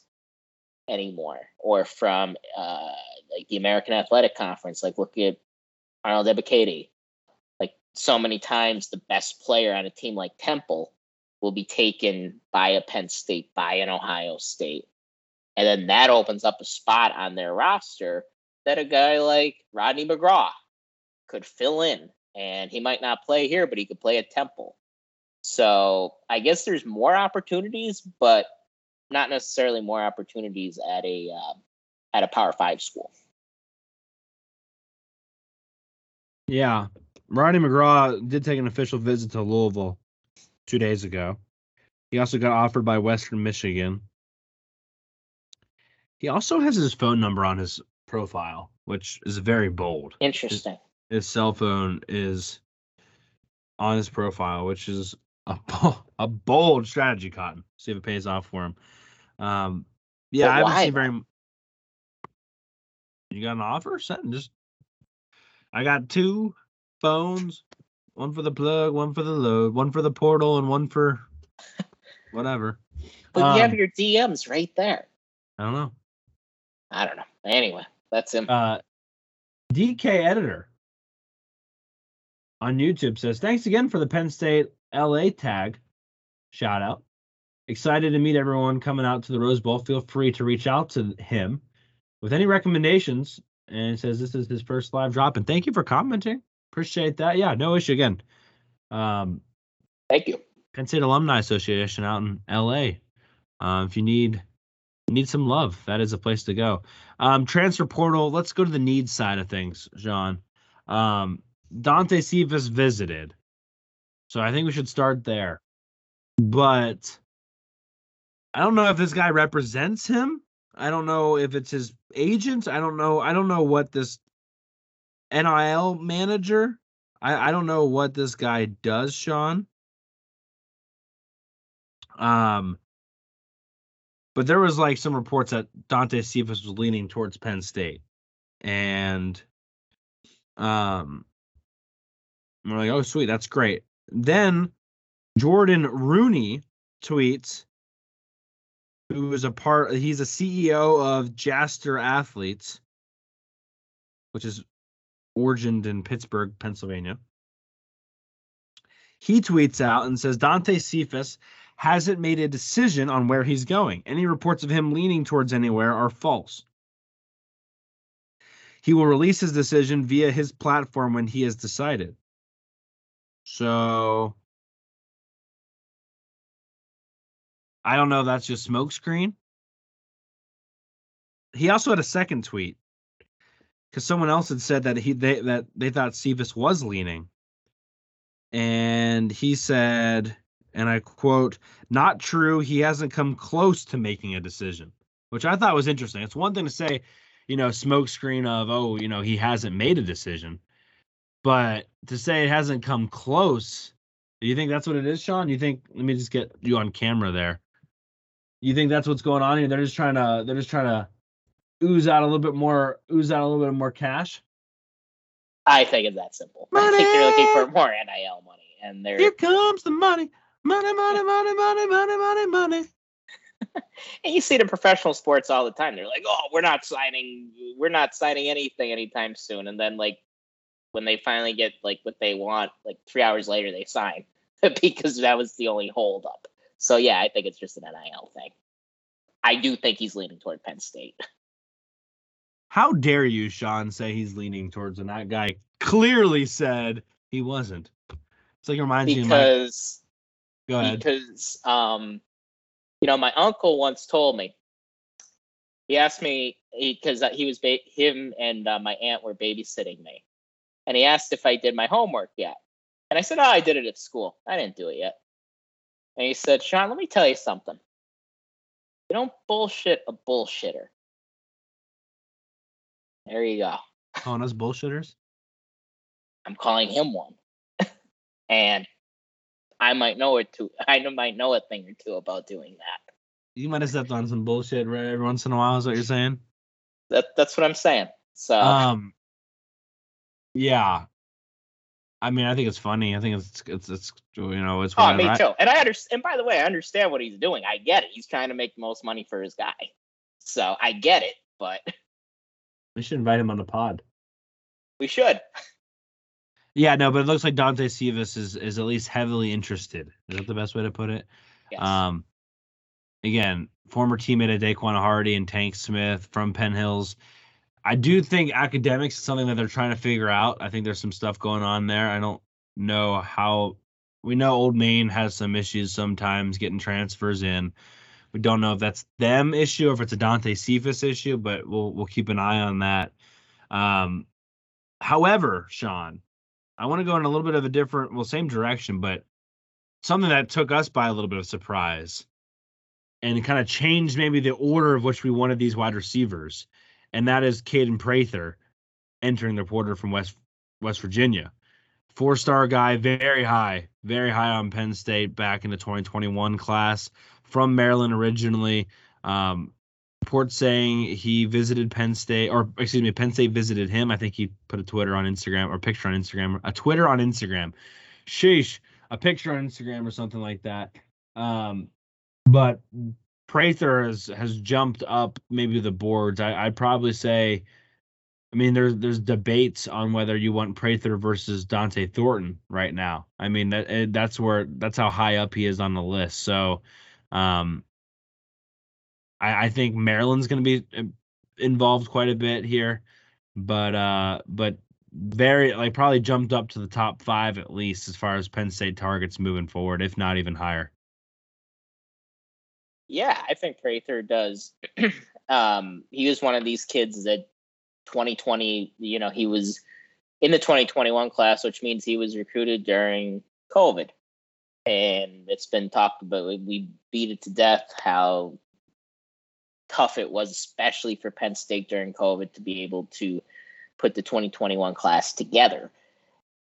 anymore or from uh, like the American Athletic Conference. Like look at Arnold Ebiketie. So many times the best player on a team like Temple will be taken by a Penn State, by an Ohio State. And then that opens up a spot on their roster that a guy like Rodney McGraw could fill in. And he might not play here, but he could play at Temple. So I guess there's more opportunities, but not necessarily more opportunities at a uh, at a Power Five school. Yeah. Rodney McGraw did take an official visit to Louisville two days ago. He also got offered by Western Michigan. He also has his phone number on his profile, which is very bold. Interesting. His cell phone is on his profile, which is a, (laughs) a bold strategy, Cotton. See if it pays off for him. Um, yeah, But I haven't why, seen very. You got an offer? Send just. I got two phones, one for the plug, one for the load, one for the portal, and one for (laughs) whatever. But you have Um, your DMs right there. I don't know. I don't know. Anyway, that's him. Uh, DK editor on YouTube says, "Thanks again for the Penn State LA tag. Shout out. Excited to meet everyone coming out to the Rose Bowl. Feel free to reach out to him with any recommendations." And says this is his first live drop. And thank you for commenting. Appreciate that. Yeah, no issue again. Um, Thank you. Penn State Alumni Association out in LA. Uh, if you need need some love, that is a place to go. Um, transfer portal. Let's go to the needs side of things, John. Um, Dante Cephas visited, so I think we should start there. But I don't know if this guy represents him. I don't know if it's his agent. I don't know. I don't know what this NIL manager. I, I don't know what this guy does, Sean. Um, but there was like some reports that Dante Cephas was leaning towards Penn State, and um, we're like, oh sweet, that's great. Then Jordan Rooney tweets, who is a part, he's a CEO of Jaster Athletes, which is origined in Pittsburgh, Pennsylvania. He tweets out and says Dante Cephas hasn't made a decision on where he's going. Any reports of him leaning towards anywhere are false. He will release his decision via his platform when he has decided. So I don't know that's just smokescreen. He also had a second tweet because someone else had said that he they that they thought Cephas was leaning. And he said, and I quote, not true. He hasn't come close to making a decision, which I thought was interesting. It's one thing to say, you know, smokescreen of, oh, you know, he hasn't made a decision. But to say it hasn't come close, do you think that's what it is, Sean? You think let me just get you on camera there. You think that's what's going on here? They're just trying to they're just trying to ooze out a little bit more ooze out a little bit more cash. I think it's that simple. I think they're looking for more NIL money, and they're Here comes the money. Money, money, money, money, money, money, money. (laughs) and you see it in professional sports all the time. They're like, "Oh, we're not signing, we're not signing anything anytime soon," and then like when they finally get like what they want, like three hours later they sign (laughs) because that was the only hold up. So yeah, I think it's just an NIL thing. I do think he's leaning toward Penn State. How dare you, Sean, say he's leaning towards and that guy clearly said he wasn't. It's like it reminds me of my because go ahead. because um you know my uncle once told me. He asked me because he, was ba- him and uh, my aunt were babysitting me. And he asked if i did my homework yet. And i said oh i did it at school. I didn't do it yet. And he said sean let me tell you something. You don't bullshit a bullshitter there you go Calling us bullshitters. i'm calling him one (laughs) and i might know it too i might know a thing or two about doing that You might have stepped on some bullshit right every once in a while, is what you're saying. That that's what I'm saying. So Um Yeah. I mean, I think it's funny. I think it's it's it's you know, it's oh, me I- too. And I understand. And by the way, I understand what he's doing. I get it. He's trying to make the most money for his guy. So I get it. But (laughs) we should invite him on the pod. we should. Yeah, no, but it looks like Dante Cephas is is at least heavily interested. Is that the best way to put it? Yes. Um, again, former teammate of Daequan Hardy and Tank Smith from Penn Hills. I do think academics is something that they're trying to figure out. I think there's some stuff going on there. I don't know how. We know Old Main has some issues sometimes getting transfers in. We don't know if that's them issue or if it's a Dante Cephas issue, but we'll we'll keep an eye on that. Um, however, Sean, I want to go in a little bit of a different, well, same direction, but something that took us by a little bit of surprise and kind of changed maybe the order of which we wanted these wide receivers, and that is Kaden Prather entering the portal from West West Virginia. Four star guy, very high, very high on Penn State back in the 2021 class from Maryland originally. Um, report saying he visited Penn State, or excuse me, Penn State visited him. I think he put a Twitter on Instagram or picture on Instagram, a Twitter on Instagram. Sheesh, a picture on Instagram or something like that. Um, but Prather has has jumped up maybe the boards. I, I'd probably say, I mean, there's there's debates on whether you want Prather versus Dont'e Thornton right now. I mean that eh, that's where that's how high up he is on the list. So, um, I, I think Maryland's going to be eh, involved quite a bit here, but uh, but very like probably jumped up to the top five at least as far as Penn State targets moving forward, if not even higher. Yeah, I think Prather does. (clears throat) um, he was one of these kids that 2020, you know, he was in the 2021 class, which means he was recruited during COVID. And it's been talked about. We beat it to death how tough it was, especially for Penn State during COVID, to be able to put the 2021 class together.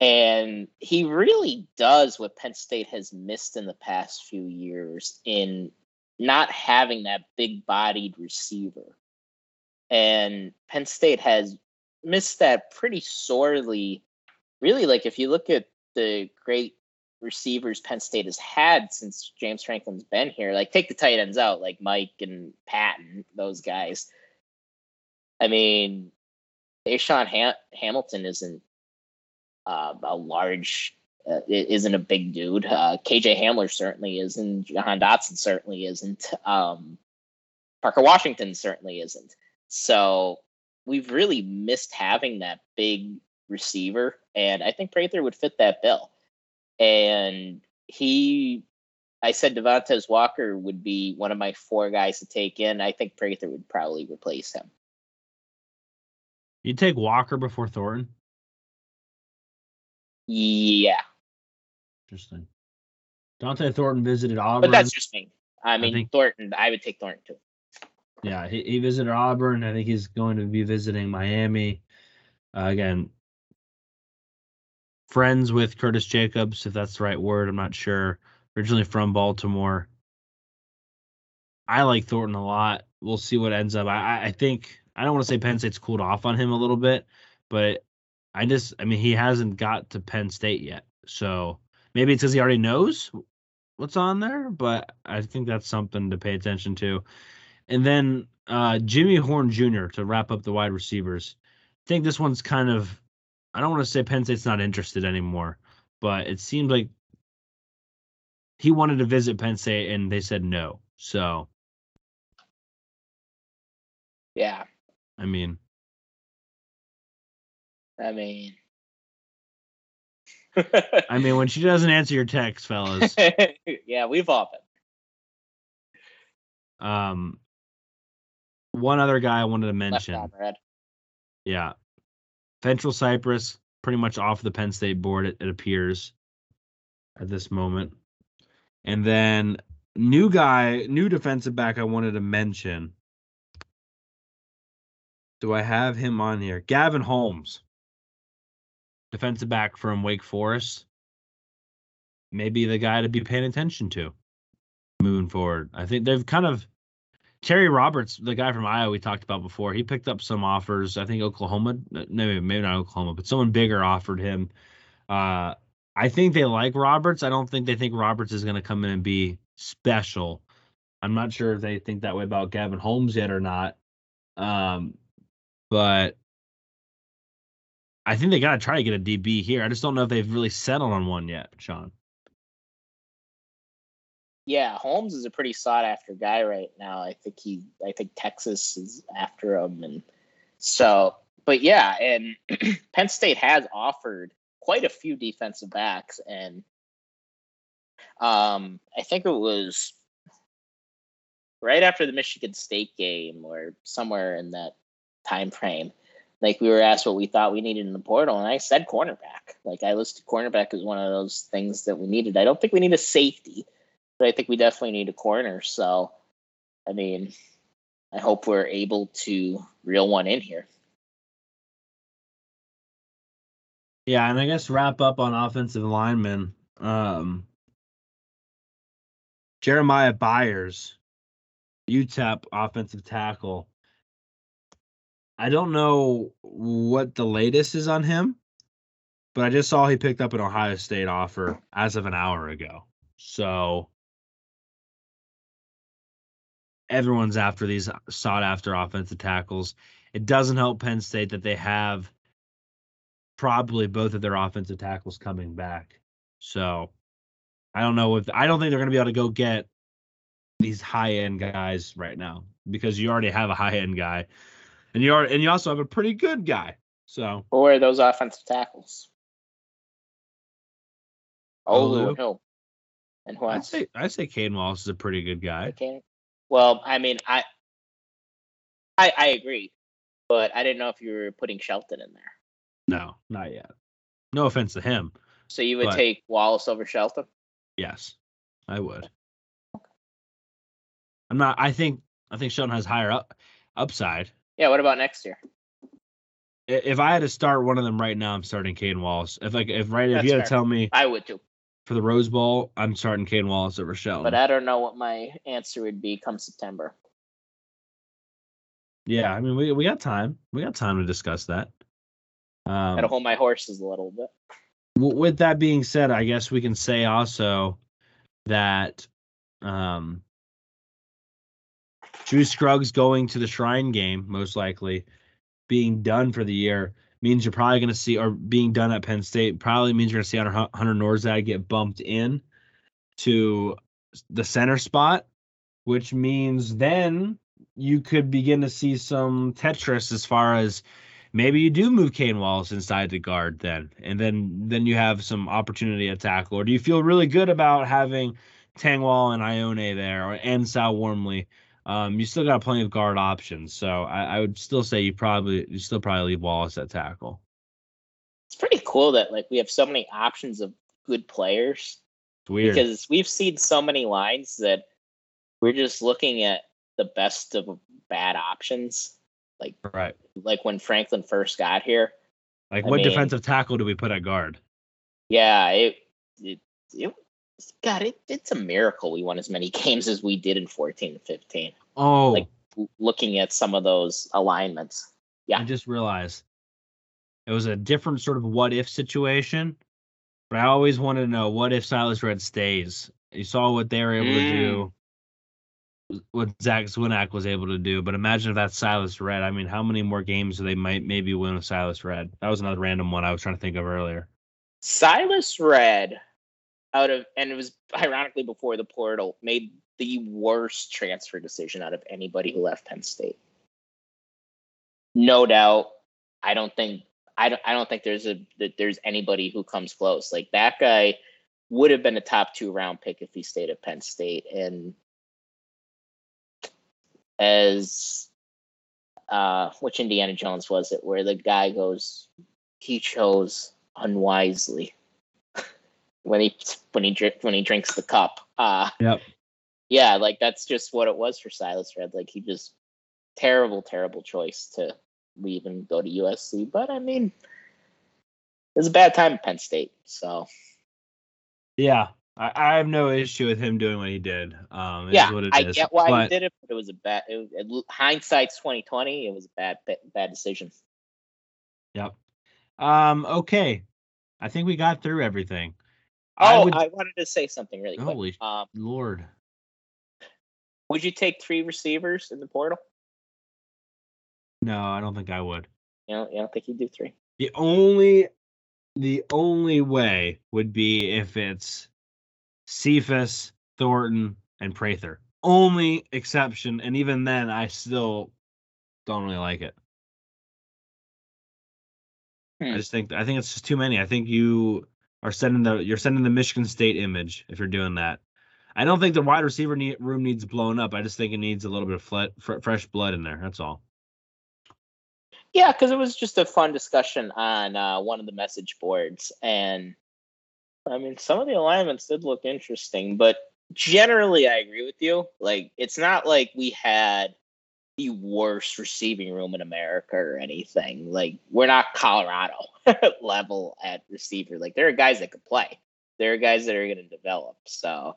And he really does what Penn State has missed in the past few years in not having that big bodied receiver. And Penn State has missed that pretty sorely. Really, like if you look at the great receivers Penn State has had since James Franklin's been here, like take the tight ends out, like Mike and Patton, those guys. I mean, DaeSean Ham- Hamilton isn't uh, a large uh, isn't a big dude. Uh, KJ Hamler certainly isn't. Jahan Dotson certainly isn't. Um, Parker Washington certainly isn't. So we've really missed having that big receiver, and I think Prather would fit that bill. And he, I said Devontae Walker would be one of my four guys to take in. I think Prather would probably replace him. You'd take Walker before Thornton. Yeah, Interesting. Dont'e Thornton visited Auburn. but that's just me. I mean, think- Thornton. I would take Thornton too. Yeah, he, he visited Auburn. I think he's going to be visiting Miami. Uh, again, friends with Curtis Jacobs, if that's the right word. I'm not sure. Originally from Baltimore. I like Thornton a lot. We'll see what ends up. I, I- think I don't want to say Penn State's cooled off on him a little bit, but I just I mean he hasn't got to Penn State yet. So maybe it's because he already knows what's on there, but I think that's something to pay attention to. And then uh, Jimmy Horn Jr. to wrap up the wide receivers. I think this one's kind of I don't want to say Penn State's not interested anymore, but it seems like he wanted to visit Penn State and they said no. So Yeah, I mean, I mean. (laughs) I mean when she doesn't answer your text, fellas, (laughs) yeah, we've all been um, one other guy I wanted to mention. Yeah. Ventral Cypress, pretty much off the Penn State board, it, it appears at this moment. And then new guy, new defensive back I wanted to mention. Do I have him on here? Gavin Holmes, defensive back from Wake Forest. Maybe the guy to be paying attention to moving forward. I think they've kind of Terry Roberts, the guy from Iowa we talked about before, he picked up some offers. I think Oklahoma, maybe maybe not Oklahoma, but someone bigger offered him. Uh, I think they like Roberts. I don't think they think Roberts is going to come in and be special. I'm not sure if they think that way about Gavin Holmes yet or not. Um, but I think they got to try to get a DB here. I just don't know if they've really settled on one yet, Sean. Yeah, Holmes is a pretty sought after guy right now. I think he I think Texas is after him and so but yeah, and (clears throat) Penn State has offered quite a few defensive backs and um I think it was right after the Michigan State game or somewhere in that time frame. Like we were asked what we thought we needed in the portal, and I said cornerback. Like I listed cornerback as one of those things that we needed. I don't think we need a safety but I think we definitely need a corner. So, I mean, I hope we're able to reel one in here. Yeah, and I guess wrap up on offensive linemen. Um, Jeremiah Byers, UTEP offensive tackle. I don't know what the latest is on him, but I just saw he picked up an Ohio State offer as of an hour ago. So everyone's after these sought after offensive tackles. It doesn't help Penn State that they have probably both of their offensive tackles coming back. So I don't know if I don't think they're going to be able to go get these high end guys right now because you already have a high end guy, and you are and you also have a pretty good guy. So where are those offensive tackles? Olu. Olu and who? And who I'd say I say Caedan Wallace is a pretty good guy. Well, I mean, I, I, I agree, but I didn't know if you were putting Shelton in there. No, not yet. No offense to him. So you would But- take Wallace over Shelton? Yes, I would. I'm not. I think I think Shelton has higher up upside. Yeah. What about next year? If I had to start one of them right now, I'm starting Caedan Wallace. If like if right if you had fair. to tell me I would too, for the Rose Bowl, I'm starting Caedan Wallace over Shelton. but I don't know what my answer would be come September. yeah, I mean we we got time. We got time to discuss that. Um, Gotta hold my horses a little bit. w- with that being said, I guess we can say also that um, Drew Scruggs going to the Shrine game, most likely being done for the year, means you're probably going to see, or being done at Penn State, probably means you're going to see Hunter, Hunter Nourzad get bumped in to the center spot, which means then you could begin to see some Tetris as far as maybe you do move Kane Wallace inside the guard then, and then then you have some opportunity at tackle. Or do you feel really good about having Tengwall and Ioane there, or and Sal Wormley? Um, you still got plenty of guard options, so I, I would still say you probably you still probably leave Wallace at tackle. It's pretty cool that like we have so many options of good players It's weird. because we've seen so many lines that we're just looking at the best of bad options. Like right. like when Franklin first got here. Like I what mean- defensive tackle do we put at guard? Yeah, it it, it God, it, it's a miracle we won as many games as we did in 14 and 15. Oh, Like, Looking at some of those alignments. yeah. I just realized it was a different sort of what if situation. But I always wanted to know what if Silas Redd stays. You saw what they were able to do, mm. what Zach Zwinak was able to do. But imagine if that's Silas Redd. I mean, how many more games do they might maybe win with Silas Redd? That was another random one I was trying to think of earlier. Silas Redd out of and it was ironically before the portal made the worst transfer decision out of anybody who left Penn State. No doubt. I don't think I don't I don't think there's a that there's anybody who comes close. Like that guy would have been a top two round pick if he stayed at Penn State. And as uh which Indiana Jones was it where the guy goes he chose unwisely when he when he when he drinks the cup. Uh Yep. yeah, like that's just what it was for Silas Redd. Like he just terrible, terrible choice to leave and go to USC. But I mean, it was a bad time at Penn State. So Yeah. I, I have no issue with him doing what he did. Um, yeah, I is. get why But- he did it, but it was a bad. It, it, hindsight's twenty twenty. It was a bad, bad, bad decision. Yep. Um. Okay. I think we got through everything. Oh, I I, wanted to say something really quick. Holy Um, Lord. would you take three receivers in the portal? No, I don't think I would. You know, you don't think you'd do three? The only, the only way would be if it's Cephas, Thornton, and Prather. Only exception, and even then, I still don't really like it. Hmm. I just think I think it's just too many. I think you are sending the you're sending the Michigan State image if you're doing that. I don't think the wide receiver need, room needs blown up. I just think it needs a little bit of fle- fr- fresh blood in there. That's all. Yeah, because it was just a fun discussion on uh, one of the message boards, and I mean, some of the alignments did look interesting, but generally, I agree with you. Like, it's not like we had the worst receiving room in America or anything. Like, we're not Colorado (laughs) level at receiver. Like, there are guys that could play. There are guys that are going to develop. So,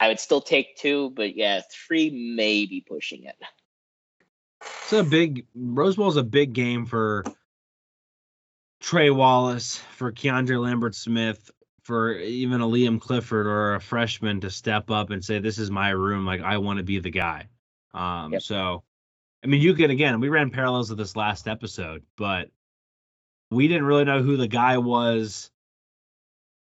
I would still take two, but yeah, three may be pushing it. It's a big Rose Bowl is a big game for Trey Wallace, for KeAndre Lambert Smith, for even a Liam Clifford or a freshman to step up and say, "This is my room. Like I want to be the guy." Um, Yep. So, I mean, you can again. We ran parallels with this last episode, but we didn't really know who the guy was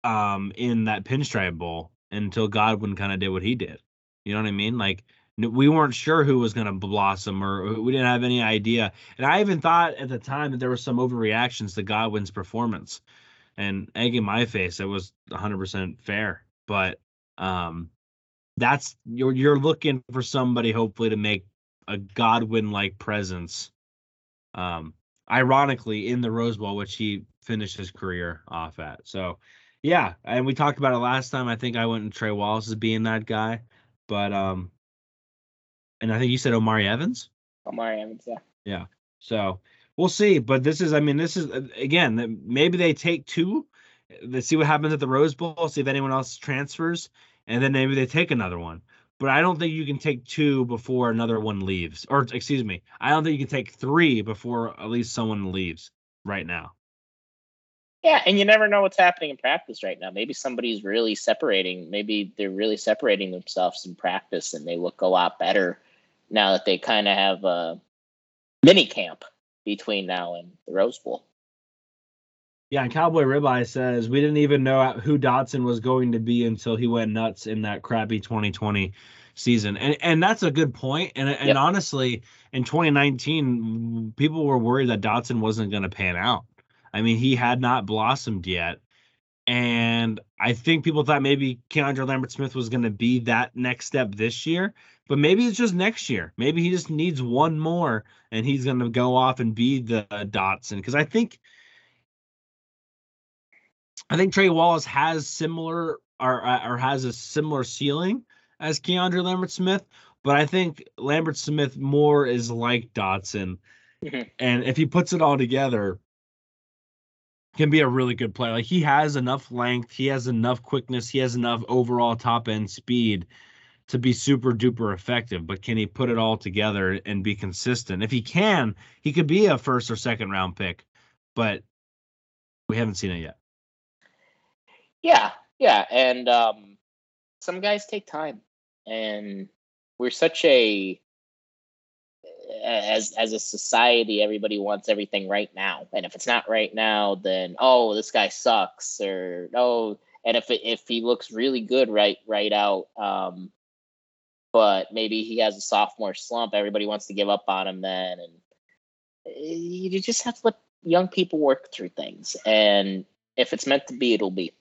um, in that Pinstripe Bowl until Godwin kind of did what he did. You know what I mean? Like we weren't sure who was going to blossom or we didn't have any idea. And I even thought at the time that there were some overreactions to Godwin's performance. And egg in my face, it was 100% fair. But um that's you're you're looking for somebody hopefully to make a Godwin like presence. Um ironically in the Rose Bowl which he finished his career off at. So yeah, and we talked about it last time. I think I went and Trey Wallace as being that guy. But um and I think you said Omari Evans. Omari Evans, yeah. Yeah. So we'll see. But this is, I mean, this is again, maybe they take two. Let's see what happens at the Rose Bowl. See if anyone else transfers, and then maybe they take another one. But I don't think you can take two before another one leaves. Or excuse me, I don't think you can take three before at least someone leaves right now. Yeah, and you never know what's happening in practice right now. Maybe somebody's really separating. Maybe they're really separating themselves in practice, and they look a lot better now that they kind of have a mini camp between now and the Rose Bowl. Yeah, and Cowboy Ribeye says we didn't even know who Dotson was going to be until he went nuts in that crappy 2020 season. And and that's a good point. And and Yep. honestly, in 2019, people were worried that Dotson wasn't going to pan out. I mean, he had not blossomed yet. And I think people thought maybe KeAndre Lambert Smith was going to be that next step this year, but maybe it's just next year. Maybe he just needs one more and he's going to go off and be the Dotson. Because I think, I think Trey Wallace has similar or or has a similar ceiling as KeAndre Lambert Smith, but I think Lambert Smith more is like Dotson, Mhm. and if he puts it all together, can be a really good player. Like he has enough length, he has enough quickness, he has enough overall top end speed to be super duper effective. But can he put it all together and be consistent? If he can, he could be a first or second round pick, but we haven't seen it yet. Yeah, yeah, and um, some guys take time, and we're such a as as a society, everybody wants everything right now, and if it's not right now, then oh, this guy sucks, or oh, and if it, if he looks really good right right out, um, but maybe he has a sophomore slump, everybody wants to give up on him then, and eh, you just have to let young people work through things, and if it's meant to be, it'll be.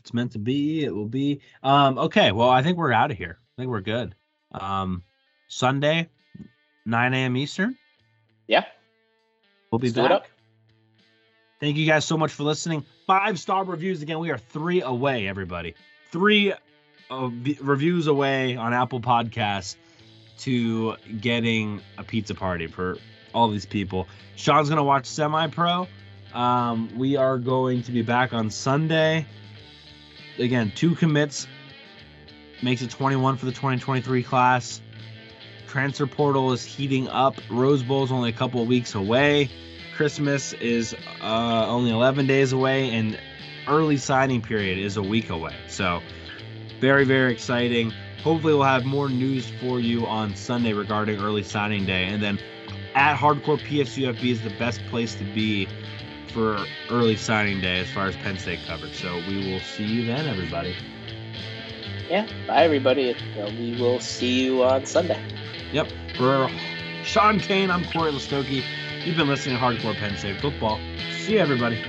It's meant to be, it will be. Um, okay, well, I think we're out of here. I think we're good. Um, Sunday, 9 a.m. Eastern. Yeah. We'll be Let's it back. up. Thank you guys so much for listening. Five star reviews again. We are three away, everybody. Three uh, reviews away on Apple Podcasts to getting a pizza party for all these people. Sean's gonna watch semi pro. Um, we are going to be back on Sunday. Again, two commits makes it 21 for the 2023 class. Transfer portal is heating up. Rose Bowl is only a couple weeks away. Christmas is uh, only 11 days away, and early signing period is a week away. So, very, very exciting. Hopefully, we'll have more news for you on Sunday regarding early signing day. And then at Hardcore PSUFB is the best place to be for early signing day as far as Penn State coverage. So, we will see you then, everybody. Yeah. Bye, everybody. Uh, We will see you on Sunday. Yep. For Sean Kane, I'm Corey Listokey. You've been listening to Hardcore Penn State Football. See you, everybody.